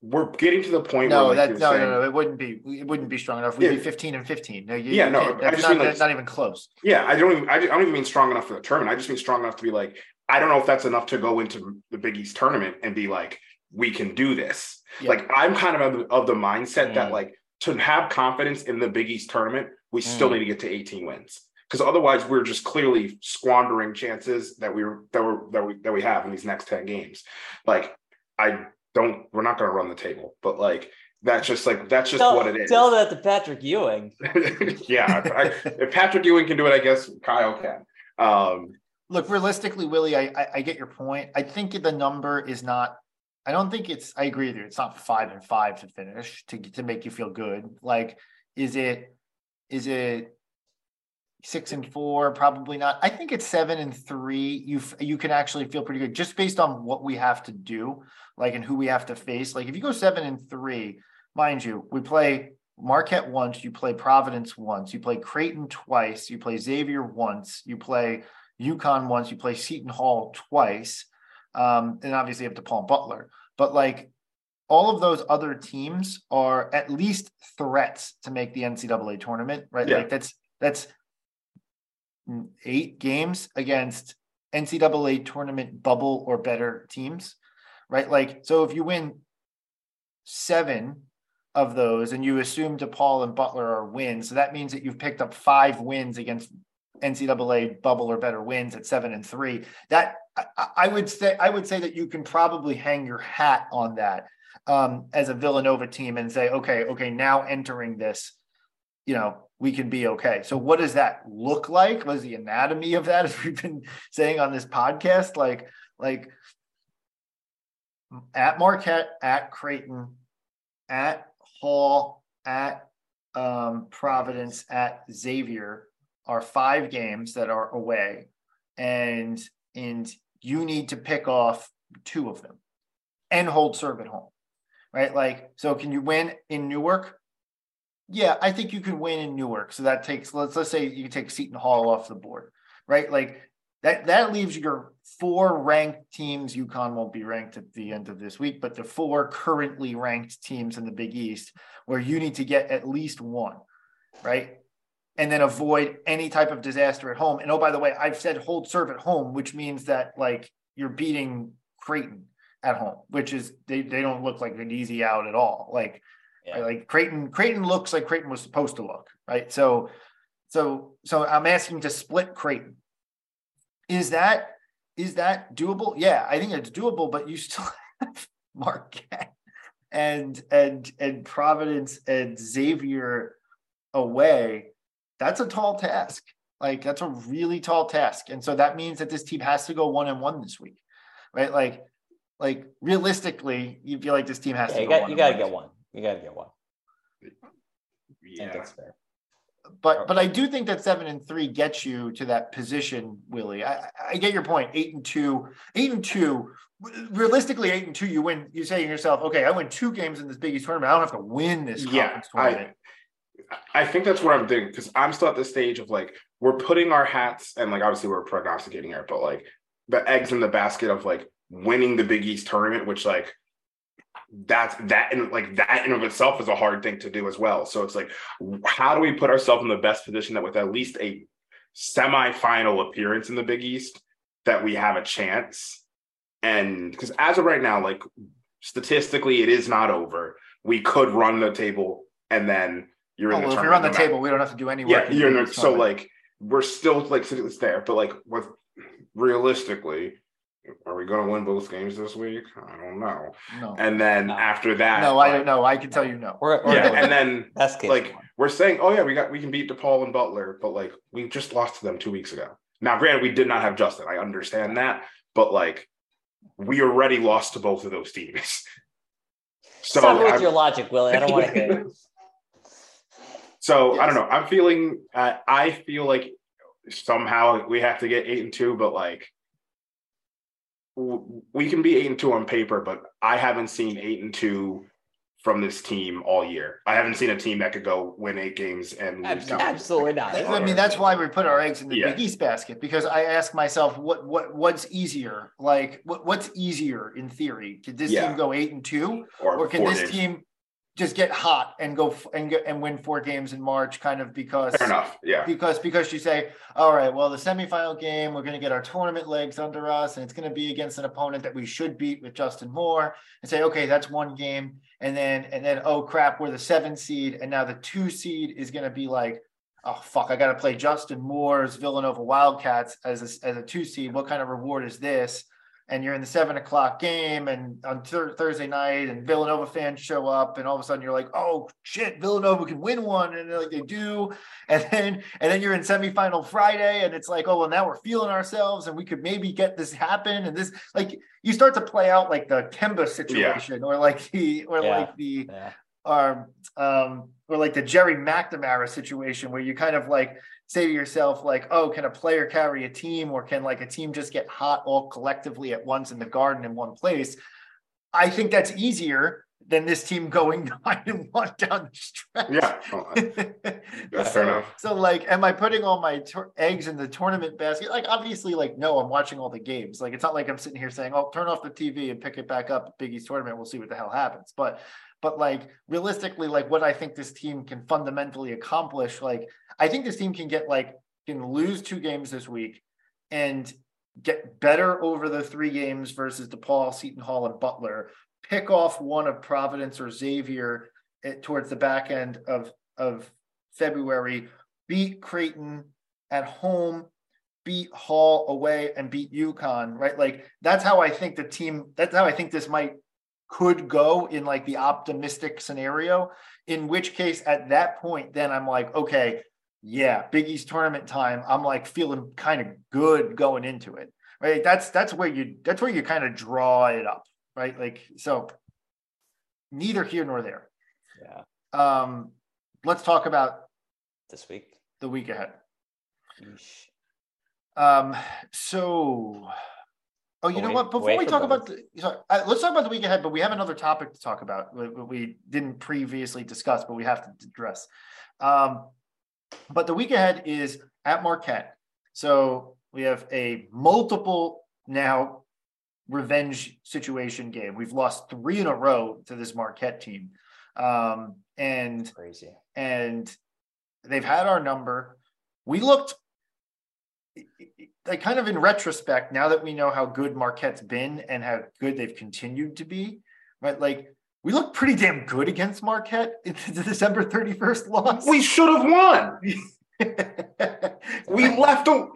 we're getting to the point No, where like, that no, saying, no, no, it wouldn't be. It wouldn't be strong enough. We'd be 15 and 15. No, you, Yeah, you no, that's not, like- that's not even close. Yeah, I don't even I, don't even mean strong enough for the tournament. I just mean strong enough to be like, I don't know if that's enough to go into the Big East tournament and be like, we can do this. Yeah. Like I'm kind of of the, of the mindset that Mm. like to have confidence in the Big East tournament, we still Mm. need to get to 18 wins. Because otherwise we're just clearly squandering chances that we were that we're that we that we have in these next 10 games. Like I don't we're not gonna run the table, but like that's just like that's just tell, what it is. Tell that to Patrick Ewing. yeah. I, if Patrick Ewing can do it, I guess Kyle can. Um Look, realistically, Willie, I, I I get your point. I think the number is not. I don't think it's. I agree with you. It's not five and five to finish to to make you feel good. Like, is it? Is it? Six and four, probably not. I think it's seven and three. You you can actually feel pretty good just based on what we have to do, like and who we have to face. Like if you go seven and three, mind you, we play Marquette once, you play Providence once, you play Creighton twice, you play Xavier once, you play UConn once, you play Seton Hall twice, um, and obviously you have DePaul Butler. But like all of those other teams are at least threats to make the NCAA tournament, right? Yeah. Like that's that's eight games against NCAA tournament bubble or better teams, right? Like so if you win seven of those and you assume DePaul and Butler are wins, so that means that you've picked up five wins against NCAA bubble or better wins at seven and three. That I, I would say I would say that you can probably hang your hat on that um, as a Villanova team and say, okay, okay, now entering this, you know, we can be okay. So what does that look like? Was the anatomy of that, as we've been saying on this podcast, like like at Marquette, at Creighton, at Hall, at um, Providence, at Xavier are five games that are away, and and you need to pick off two of them and hold serve at home, right? Like, so can you win in Newark? Yeah, I think you can win in Newark. So that takes let's let's say you take Seton Hall off the board, right? Like that that leaves your four ranked teams. UConn won't be ranked at the end of this week, but the four currently ranked teams in the Big East, where you need to get at least one, right? And then avoid any type of disaster at home. And oh, by the way, I've said hold serve at home, which means that like you're beating Creighton at home, which is they, they don't look like an easy out at all. Like Yeah. right? like Creighton, Creighton looks like Creighton was supposed to look, right? So so so I'm asking to split Creighton. Is that is that doable? Yeah, I think it's doable, but you still have Marquette and and and Providence and Xavier away. That's a tall task. Like that's a really tall task. And so that means that this team has to go one and one this week. Right? Like like realistically, you feel like this team has Yeah, to you go got one you got to get one. You got to get one. I think yeah. that's fair. but but I do think that seven and three gets you to that position, Willie. I, I get your point. Eight and two, eight and two. Realistically, eight and two, you win. You say to yourself, okay, I win two games in this Big East tournament. I don't have to win this Yeah, conference tournament. I think that's what I'm doing because I'm still at the stage of like we're putting our hats and like obviously we're prognosticating here, but like the eggs in the basket of like winning the Big East tournament, which like that's that and like that in of itself is a hard thing to do as well. So it's like, how do we put ourselves in the best position that with at least a semi-final appearance in the Big East that we have a chance? And because as of right now, like statistically, it is not over. We could run the table and then you're Oh, in the well, if you're on the table, we don't have to do any work. yeah, you're in the, so like we're still like it's there, but like with realistically, are we going to win both games this week? I don't know. no, And then No. after that, no, I don't know. I can tell you no. We're, we're Yeah, going- and then best case. like scenario. we're saying, oh yeah, we got we can beat DePaul and Butler, but like we just lost to them two weeks ago. Now, granted, we did not have Justin. I understand that, but like we already lost to both of those teams. So Stop with I'm- your logic, Willie. I don't want to hear it. So I don't know. I'm feeling. Uh, I feel like somehow we have to get eight and two, but like w- we can be eight and two on paper, but I haven't seen eight and two from this team all year. I haven't seen a team that could go win eight games and lose absolutely not. I mean, that's why we put our eggs in the yeah. Big East basket because I ask myself, what what what's easier? Like, what what's easier in theory? Could this yeah. team go eight and two, or, or can this days. team just get hot and go f- and get and win four games in March, kind of because Fair enough, yeah. Because because you say, all right, well, the semifinal game, we're going to get our tournament legs under us, and it's going to be against an opponent that we should beat with Justin Moore, and say, okay, that's one game, and then and then oh crap, we're the seven seed, and now the two seed is going to be like, oh fuck, I got to play Justin Moore's Villanova Wildcats as a, as a two seed. What kind of reward is this? And you're in the seven o'clock game and on th- Thursday night and Villanova fans show up and all of a sudden you're like, oh shit, Villanova can win one. And like they do. And then, and then you're in semifinal Friday and it's like, oh, well, now we're feeling ourselves and we could maybe get this happen. And this, like you start to play out like the Kemba situation yeah. or like the, or yeah. like the, yeah. um, um, or like the Gerry McNamara situation where you kind of like, say to yourself like oh can a player carry a team or can like a team just get hot all collectively at once in the garden in one place? I think that's easier than this team going nine and one down the stretch. Yeah. Oh, that's fair enough. So like am i putting all my tor- eggs in the tournament basket? Like obviously like no i'm watching all the games. Like it's not like i'm sitting here saying oh turn off the tv and pick it back up Biggie's tournament we'll see what the hell happens. But but like realistically, like what I think this team can fundamentally accomplish, like I think this team can get like can lose two games this week and get better over the three games versus DePaul, Seton Hall, and Butler. Pick off one of Providence or Xavier at, towards the back end of of February. Beat Creighton at home, beat Hall away, and beat UConn. Right, like that's how I think the team. That's how I think this might could go in like the optimistic scenario, in which case at that point, then I'm like, okay, yeah, Big East tournament time. I'm like feeling kind of good going into it. Right. That's that's where you that's where you kind of draw it up. Right. Like so neither here nor there. Yeah. Um, let's talk about this week. The week ahead. Yeesh. Um, so Oh, you know what? Before we talk about the, sorry, uh, let's talk about the week ahead, but we have another topic to talk about. We, we didn't previously discuss, but we have to address. Um, but the week ahead is at Marquette. So we have a multiple now revenge situation game. We've lost three in a row to this Marquette team. Um, and crazy. And they've had our number. We looked like kind of in retrospect, now that we know how good Marquette's been and how good they've continued to be, right? Like we look pretty damn good against Marquette in the December 31st loss. We should have won. we left them.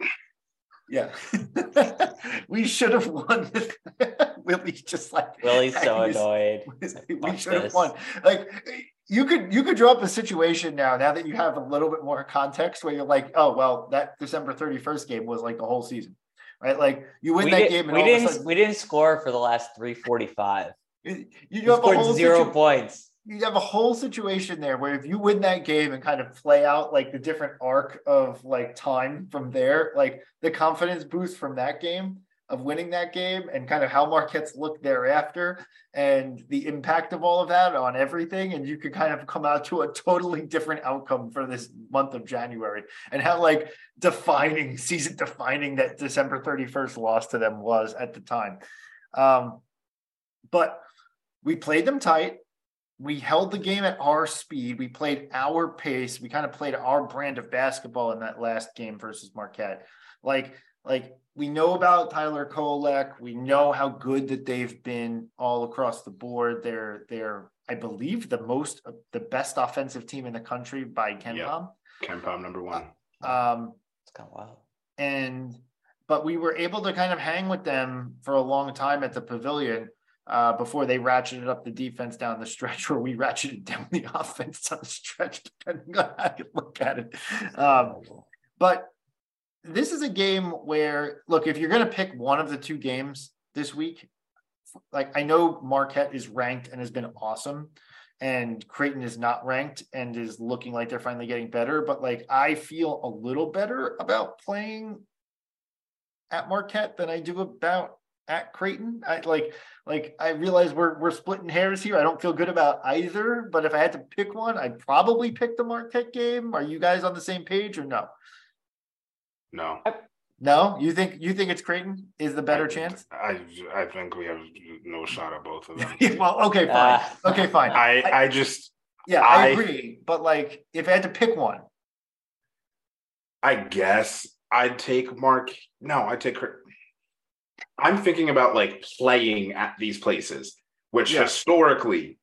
Yeah. we should have won. Willie's just like Willie's so annoyed. we should have won. Like you could you could draw up a situation now now that you have a little bit more context where you're like oh well that december 31st game was like the whole season right? Like you win we that did, game we didn't sudden, we didn't score for the last 345 you, you have scored zero situ- points. you have a whole situation there where if you win that game and kind of play out like the different arc of like time from there like the confidence boost from that game of winning that game and kind of how Marquette's looked thereafter and the impact of all of that on everything. And you could kind of come out to a totally different outcome for this month of January and how like defining, season defining that December 31st loss to them was at the time. Um, but we played them tight. We held the game at our speed. We played our pace. We kind of played our brand of basketball in that last game versus Marquette. Like, like we know about Tyler Kolek. We know how good that they've been all across the board. They're they're I believe the most the best offensive team in the country by KenPom. Yeah. KenPom number one. Um, it's kind of wild. And but we were able to kind of hang with them for a long time at the pavilion uh, before they ratcheted up the defense down the stretch, where we ratcheted down the offense down the stretch, depending on how you look at it. Um, but this is a game where look if you're going to pick one of the two games this week like i know marquette is ranked and has been awesome and creighton is not ranked and is looking like they're finally getting better but like i feel a little better about playing at marquette than i do about at Creighton. I like like I realize we're we're splitting hairs here. I don't feel good about either, but if I had to pick one, I'd probably pick the Marquette game. Are you guys on the same page or no? No. No, you think you think it's Creighton is the better I, chance? I I think we have no shot at both of them. well, okay, fine. Uh, okay, fine. I I just yeah, I, I- agree. But like, if I had to pick one, I guess I'd take Mark. No, I'd take. Cre- I'm thinking about like playing at these places, which Yeah. historically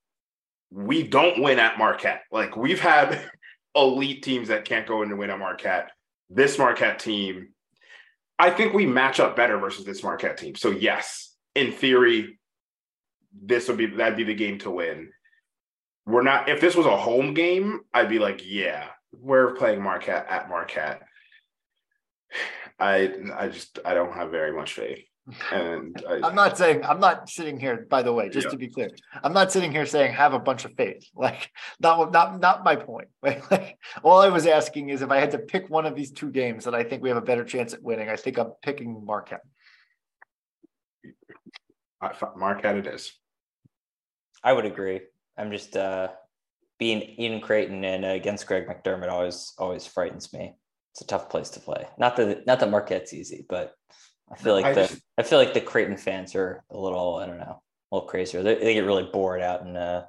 we don't win at Marquette. Like we've had elite teams that can't go in and win at Marquette. This Marquette team, I think we match up better versus this Marquette team. So yes, in theory, this would be that'd be the game to win. We're not. If this was a home game, I'd be like, yeah, we're playing Marquette at Marquette. I I just I don't have very much faith, and I, I'm not saying I'm not sitting here. By the way, just Yeah. to be clear, I'm not sitting here saying have a bunch of faith. Like, not not not my point. Like, all I was asking is if I had to pick one of these two games that I think we have a better chance at winning, I think I'm picking Marquette. I, Marquette it is. I would agree. I'm just uh, being in Creighton and uh, against Greg McDermott always always frightens me. It's a tough place to play. Not that not that Marquette's easy, but I feel like I the just- I feel like the Creighton fans are a little I don't know a little crazier. They, they get really bored out in uh,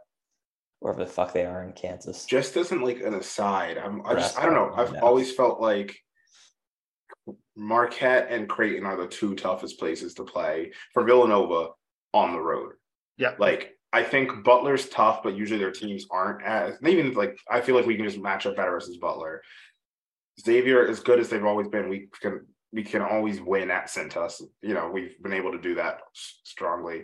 wherever the fuck they are in Kansas. Just doesn't like an aside. I'm I just I don't know. I've yeah. always felt like Marquette and Creighton are the two toughest places to play for Villanova on the road. Yeah. Like I think Butler's tough, but usually their teams aren't as even like I feel like we can just match up better versus Butler. Xavier, as good as they've always been, we can we can always win at Cintas. You know, we've been able to do that strongly.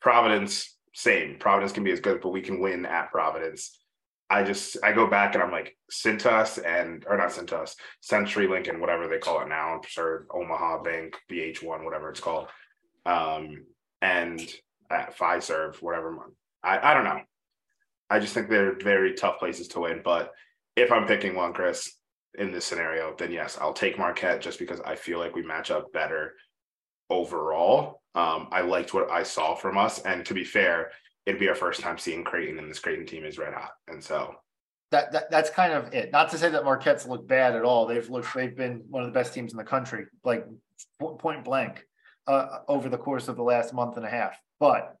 Providence, same. Providence can be as good, but we can win at Providence. I just I go back and I'm like Cintas and or not Cintas, CenturyLink, whatever they call it now. I'm Omaha Bank, BH1, whatever it's called. Um, and at Fiserv, whatever. I, I don't know. I just think they're very tough places to win. But if I'm picking one, Chris, in this scenario, then yes, I'll take Marquette just because I feel like we match up better overall. Um, I liked what I saw from us, and to be fair, it'd be our first time seeing Creighton, and this Creighton team is red hot, and so That, that that's kind of it. Not to say that Marquette's looked bad at all. They've looked they've been one of the best teams in the country, like point blank, uh, over the course of the last month and a half. But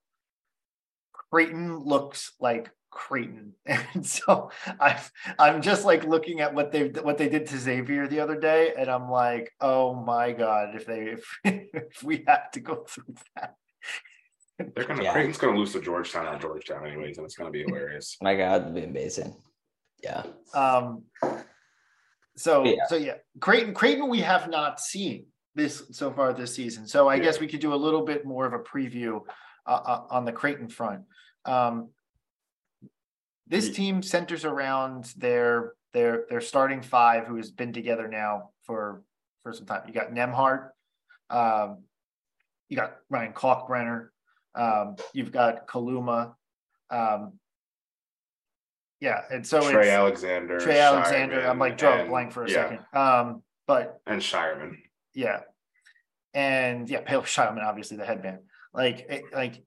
Creighton looks like Creighton, and so I I'm just like looking at what they what they did to Xavier the other day, and I'm like, oh my god, if they if, if we have to go through that. they're gonna Yeah. Creighton's gonna lose to Georgetown at Georgetown anyways, and it's gonna be hilarious. My God, that'd be amazing. Yeah. Um, so Yeah. so yeah, Creighton Creighton we have not seen this so far this season. So I Yeah. guess we could do a little bit more of a preview uh, uh, on the Creighton front. Um, this team centers around their their their starting five, who has been together now for for some time. You got Nembhard, um, you got Ryan Kalkbrenner, um, you've got Kaluma. Um, yeah, and so Trey Alexander, Trey Alexander. I'm like draw a blank for a yeah, second. Um, but and Scheierman. yeah, and yeah, Pale Scheierman, obviously the headband. Like, like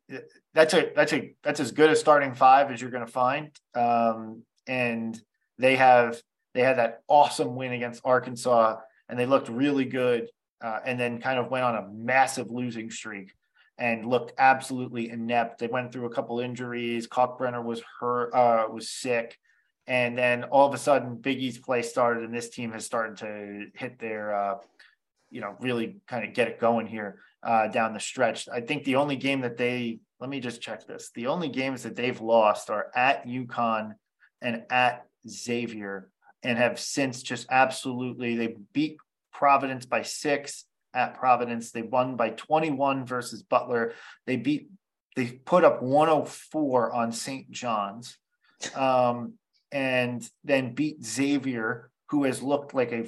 that's a that's a that's as good a starting five as you're going to find. Um, and they have they had that awesome win against Arkansas, and they looked really good. Uh, and then kind of went on a massive losing streak and looked absolutely inept. They went through a couple injuries. Kalkbrenner was hurt, uh, was sick, and then all of a sudden, Biggie's play started, and this team has started to hit their, uh, you know, really kind of get it going here uh, down the stretch. I think the only game that they let me just check this. The only games that they've lost are at UConn and at Xavier, and have since just absolutely they beat Providence by six at Providence. They won by 21 versus Butler. They beat, they put up 104 on St. John's, um, and then beat Xavier, who has looked like a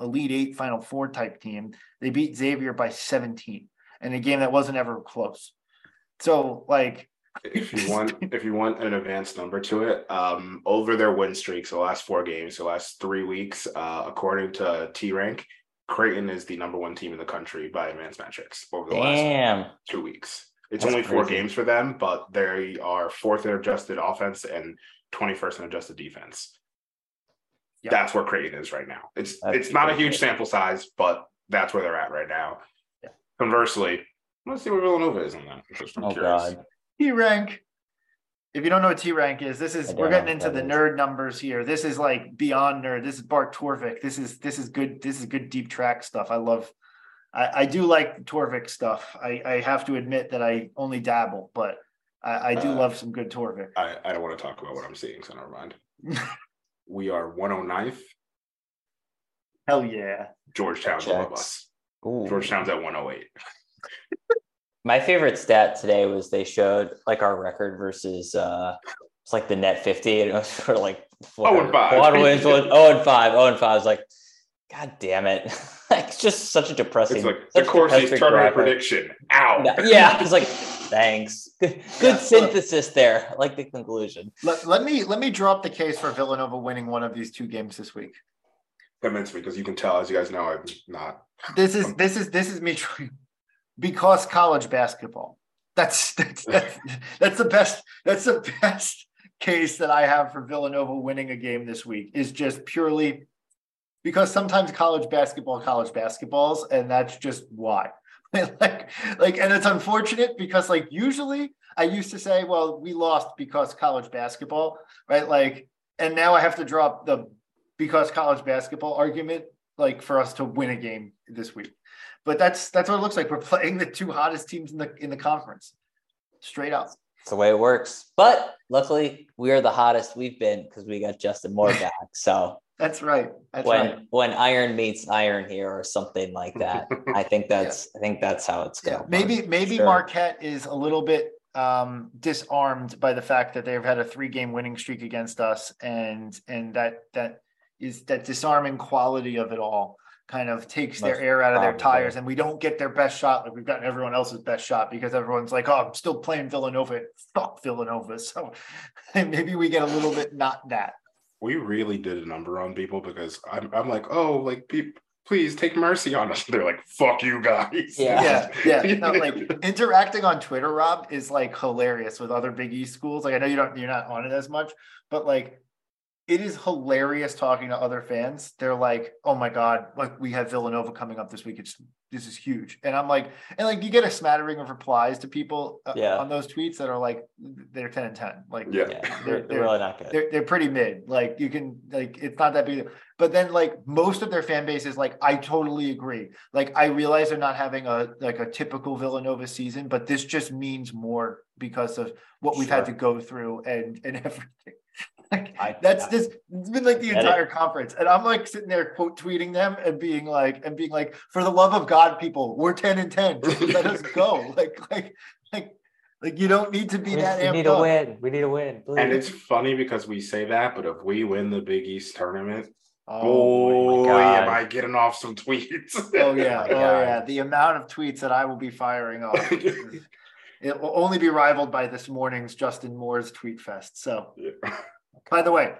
Elite Eight, Final Four type team. They beat Xavier by 17 in a game that wasn't ever close. So, like, If you want, if you want an advanced number to it, um, over their win streaks, the last four games, the last three weeks, uh, according to T Rank, Creighton is the number one team in the country by advanced metrics over the Damn. last two weeks. It's That's only four crazy. games for them, but they are fourth in adjusted offense and 21st in adjusted defense. Yeah. That's where Creighton is right now. It's That's it's not a crazy. huge sample size, but that's where they're at right now. Yeah. Conversely, let's see where Villanova is on that. Just, I'm Oh curious. god. T rank. If you don't know what T rank is, this is we're getting into the that is. nerd numbers here. This is like beyond nerd. This is Bart Torvik. This is this is good. This is good deep track stuff. I love. I, I do like Torvik stuff. I, I have to admit that I only dabble, but I, I do Uh, love some good Torvik. I, I don't want to talk about what I'm seeing, so never mind. we are 109th. Hell yeah! Georgetown's above Checks. us. Ooh. Georgetown's at 108. My favorite stat today was they showed like our record versus uh it's like the net 50 and it was sort of like Oh, and five. One wins, one, oh and five, oh and five. I was like, God damn it. like it's just such a depressing It's like the course a Corsi's depressing tournament prediction. Ow. No, Yeah, it's like thanks. Good, good Yeah. synthesis there. I like the conclusion. Let, let me let me drop the case for Villanova winning one of these two games this week. Convince me because you can tell, as you guys know, I'm not. This is this is this is me trying because college basketball. That's that's that's, that's the best that's the best case that I have for Villanova winning a game this week is just purely because sometimes college basketball college basketballs and that's just why. like like and it's unfortunate because like usually I used to say well we lost because college basketball, right? Like and now I have to drop the because college basketball argument like for us to win a game this week. But that's that's what it looks like. We're playing the two hottest teams in the in the conference. Straight up. It's the way it works. But luckily, we are the hottest we've been because we got Justin Moore back. So That's right. That's when right. when iron meets iron here or something like that, I think that's I think that's how it's Yeah. going. Maybe maybe Sure. Marquette is a little bit um disarmed by the fact that they've had a three game winning streak against us and and that that is that disarming quality of it all kind of takes their air out of their probably. tires and we don't get their best shot like we've gotten everyone else's best shot because everyone's like oh i'm still playing villanova fuck villanova so maybe we get a little bit not that We really did a number on people because I'm, I'm like, oh, like, pe- please take mercy on us. They're like, fuck you guys. Yeah. yeah yeah no, like interacting on twitter rob is like hilarious with other big east schools like i know you don't you're not on it as much but like it is hilarious talking to other fans they're like oh my god like we have villanova coming up this week it's this is huge and i'm like and like you get a smattering of replies to people uh, Yeah. on those tweets that are like they're 10 and 10 like Yeah. Yeah, They're- they're, they're- they're really not good. they're they're pretty mid. Like you can like it's not that big. But then like most of their fan base is like, I totally agree. Like I realize they're not having a like a typical Villanova season, but this just means more because of what we've had to go through and and everything. Like I- that's I- just it's been like the Get it. entire conference. And I'm like sitting there quote tweeting them and being like and being like, for the love of God, people, we're 10 and 10. Let us go. Like like like like you don't need to be we, that we amped need a win. We need a win. And it's funny because we say that, but if we win the Big East tournament, Oh, boy, my God. am I getting off some tweets. Oh yeah, my oh yeah. The amount of tweets that I will be firing off, it will only be rivaled by this morning's Justin Moore's tweet fest. So, Yeah. By the way,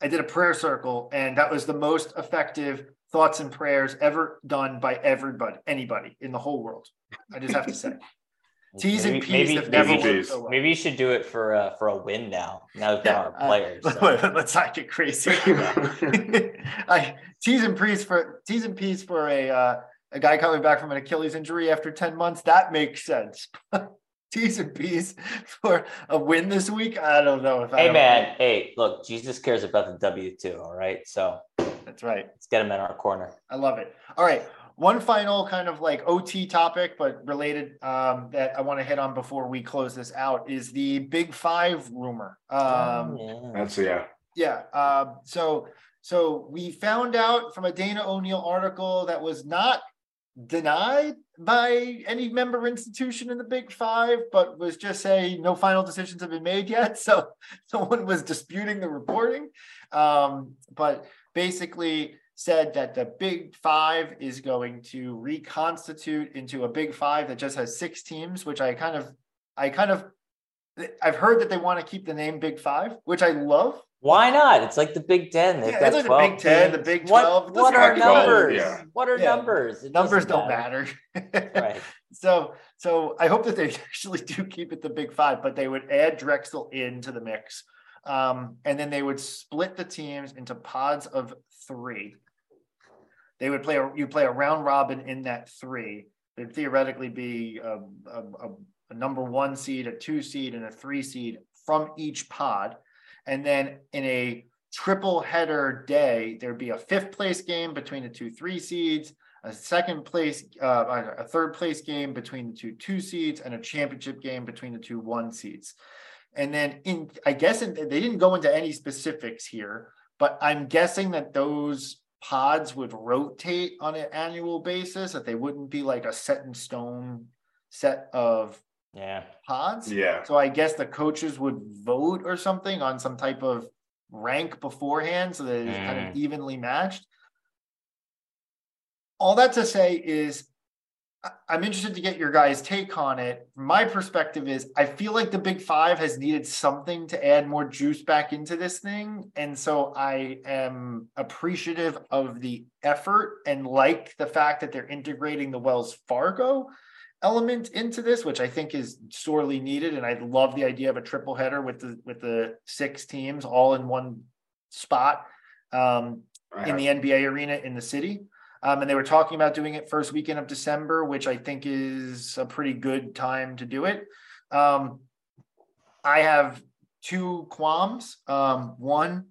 I did a prayer circle, and that was the most effective thoughts and prayers ever done by everybody, anybody in the whole world. I just have to say, T's and Maybe- P's maybe- have never maybe- so well. Maybe you should do it for uh, for a win now. Now got Yeah, our uh, players. so. Let's not get crazy. I T's and P's for T's and P's for a uh, a guy coming back from an Achilles injury after 10 months, that makes sense. T's and P's for a win this week. I don't know if I Hey don't- man, hey, look, Jesus cares about the W too. All right, so That's right. let's get him in our corner. I love it. All right. One final kind of like OT topic, but related um, that I want to hit on before we close this out is the Big Five rumor. Um, yeah. That's yeah. Yeah. Um, so so we found out from a Dana O'Neill article that was not denied by any member institution in the Big Five, but was just saying no final decisions have been made yet. So someone was disputing the reporting, um, but basically said that the Big Five is going to reconstitute into a Big Five that just has six teams, which I kind of I kind of I've heard that they want to keep the name Big Five, which I love. Why not? It's like the Big Ten. They've Yeah, got it's like the Big 10, the. Big What- 12. It What, are matter. numbers? Yeah. What are Yeah. numbers? It Numbers don't matter. Right. So, so I hope that they actually do keep it the Big Five, but they would add Drexel into the mix, um, and then they would split the teams into pods of three. They would play you play a round robin in that three. There'd theoretically be a, a, a, a number one seed, a two seed, and a three seed from each pod, and then in a triple header day, there'd be a fifth place game between the two three seeds, a second place, uh, a third place game between the two two seeds, and a championship game between the two one seeds. And then in, I guess in, they didn't go into any specifics here, but I'm guessing that those pods would rotate on an annual basis, that they wouldn't be like a set in stone set of Yeah. pods. Yeah. So I guess the coaches would vote or something on some type of rank beforehand so that it's kind of mm. evenly matched. All that to say is I- I'm interested to get your guys' take on it. My perspective is I feel like the Big Five has needed something to add more juice back into this thing. And so I am appreciative of the effort and like the fact that they're integrating the Wells Fargo element into this, which I think is sorely needed. And I love the idea of a triple header with the with the six teams all in one spot um, I in the NBA arena in the city. Um, and they were talking about doing it first weekend of December, which I think is a pretty good time to do it. Um, I have two qualms. Um, one,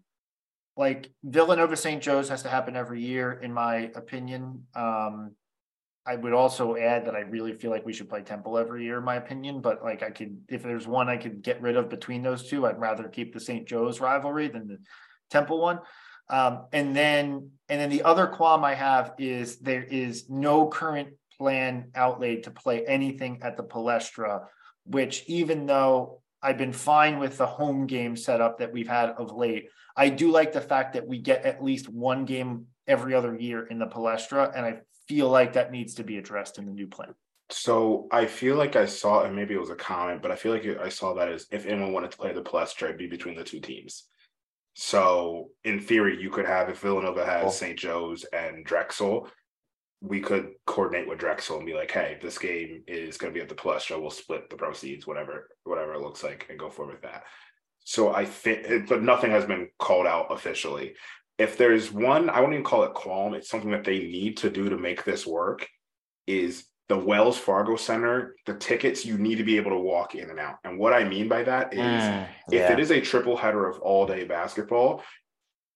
like Villanova St. Joe's has to happen every year, in my opinion. Um, I would also add that I really feel like we should play Temple every year, in my opinion. But like I could, if there's one I could get rid of between those two, I'd rather keep the St. Joe's rivalry than the Temple one. Um, and then, and then the other qualm I have is there is no current plan outlaid to play anything at the Palestra, which even though I've been fine with the home game setup that we've had of late, I do like the fact that we get at least one game every other year in the Palestra, and I feel like that needs to be addressed in the new plan. So I feel like I saw, and maybe it was a comment, but I feel like I saw that as if anyone wanted to play the Palestra, it'd be between the two teams. So in theory, you could have if Villanova has Cool. St. Joe's and Drexel, we could coordinate with Drexel and be like, "Hey, this game is going to be at the Palestra. We'll split the proceeds, whatever, whatever it looks like, and go forward with that." So I think, but nothing has been called out officially. If there's one, I wouldn't even call it qualm. It's something that they need to do to make this work. Is the Wells Fargo Center the tickets you need to be able to walk in and out? And what I mean by that is Mm, if yeah. it is a triple header of all day basketball,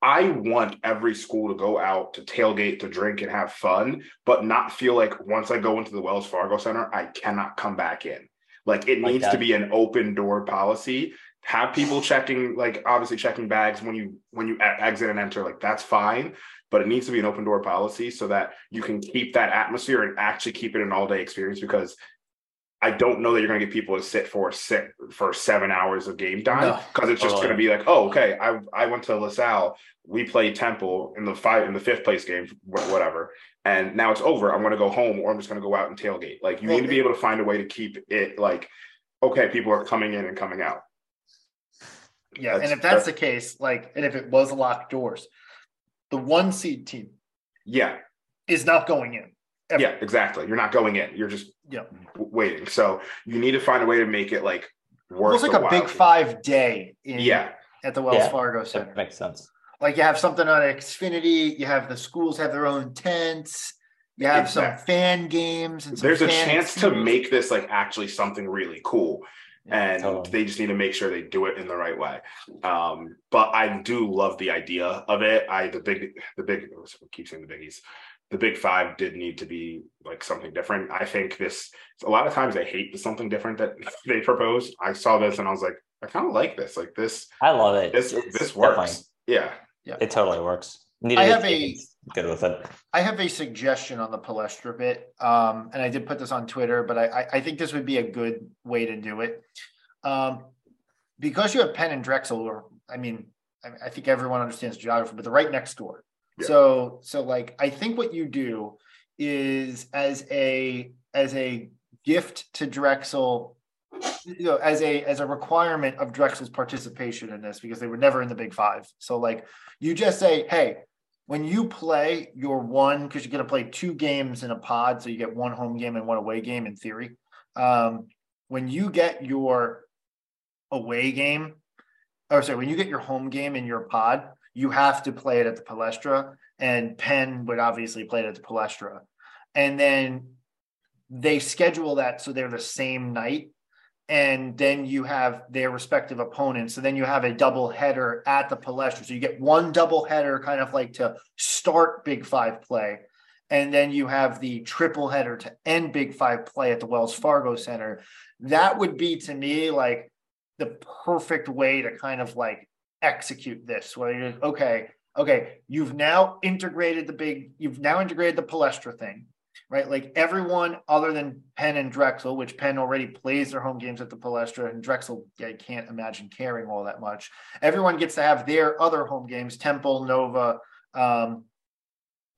I want every school to go out to tailgate, to drink and have fun, but not feel like once I go into the Wells Fargo Center, I cannot come back in. Like it Like needs to be an open door policy. Have people checking, like obviously checking bags when you when you exit and enter, like that's fine. But it needs to be an open door policy so that you can keep that atmosphere and actually keep it an all day experience because I don't know that you're going to get people to sit for sit for seven hours of game time No. because it's just Totally. going to be like, oh, okay, I I went to LaSalle, we played Temple in the five in the fifth place game, whatever, and now it's over. I'm going to go home, or I'm just going to go out and tailgate. Like you need to be able to find a way to keep it like, okay, people are coming in and coming out. Yeah, and if that's the case, like, and if it was locked doors, the one seed team Yeah, is not going in. Ever. yeah, exactly. You're not going in. You're just Yeah. w- waiting. So you need to find a way to make it like worth. It's like the a big five day in Yeah, at the Wells Yeah. Fargo That Center. makes sense. Like you have something on Xfinity, you have the schools have their own tents, you have some fan games and some there's a fan chance to make this like actually something really cool and totally. they just need to make sure they do it in the right way um but i do love the idea of it i the big the big I keep saying the biggies the big five did need to be like something different i think this a lot of times i hate the something different that they propose i saw this and i was like i kind of like this like this I love it. this It's this definitely- works yeah It totally works. Needed I have a- it. Good with it. I have a suggestion on the Palestra bit, um, and I did put this on Twitter, but I, I, I think this would be a good way to do it. Um, because you have Penn and Drexel, or I mean, I, I think everyone understands geography, but they're right next door. Yeah. So, so like, I think what you do is as a as a gift to Drexel you know, as a as a requirement of Drexel's participation in this because they were never in the Big Five. So like you just say, hey, when you play your one because you're going to play two games in a pod, so you get one home game and one away game in theory. Um, when you get your away game, or sorry, when you get your home game in your pod, you have to play it at the Palestra, and Penn would obviously play it at the Palestra, and then they schedule that so they're the same night and then you have their respective opponents. So then you have a double header at the Palestra. So you get one double header kind of like to start Big Five play. And then you have the triple header to end Big Five play at the Wells Fargo Center. That would be to me like the perfect way to kind of like execute this. Where you're okay, okay, you've now integrated the big, you've now integrated the Palestra thing right? Like everyone other than Penn and Drexel, which Penn already plays their home games at the Palestra, and Drexel, I can't imagine caring all that much. Everyone gets to have their other home games: Temple, Nova, um,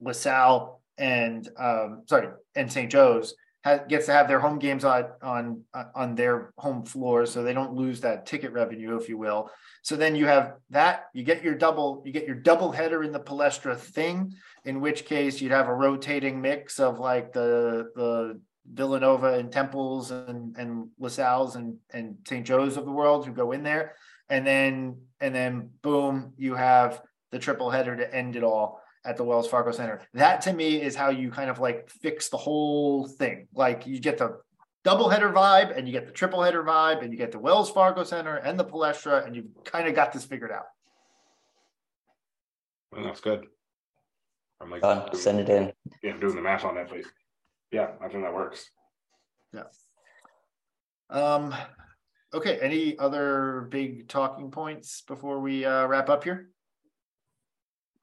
LaSalle, and um, sorry, and St. Joe's gets to have their home games on on on their home floor, so they don't lose that ticket revenue, if you will. So then you have that. You get your double. You get your double header in the Palestra thing. In which case, you'd have a rotating mix of like the the Villanova and Temples and and LaSalle's and and St. Joe's of the world who go in there, and then and then boom, you have the triple header to end it all at the Wells Fargo Center. That to me is how you kind of like fix the whole thing. Like you get the double header vibe and you get the triple header vibe and you get the Wells Fargo Center and the Palestra and you've kind of got this figured out. Well, that's good. I'm like, Done. send it in. Yeah, I'm doing the math on that, but yeah, I think that works. Yeah. Um, okay. Any other big talking points before we uh, wrap up here?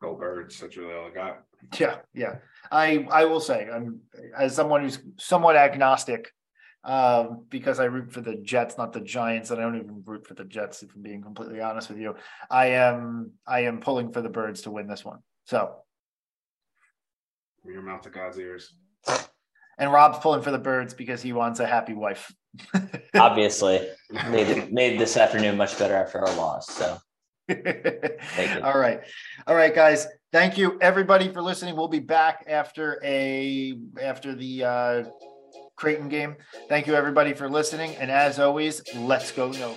Go birds. That's really all I got. Yeah, yeah. I I will say, I'm as someone who's somewhat agnostic, um, because I root for the Jets, not the Giants, and I don't even root for the Jets. If I'm being completely honest with you, I am I am pulling for the Birds to win this one. So, from your mouth to God's ears. And Rob's pulling for the Birds because he wants a happy wife. Obviously, made made this afternoon much better after our loss. So. All right. All right, guys. Thank you everybody for listening. We'll be back after a after the uh Creighton game. Thank you everybody for listening. And as always, let's go Nova.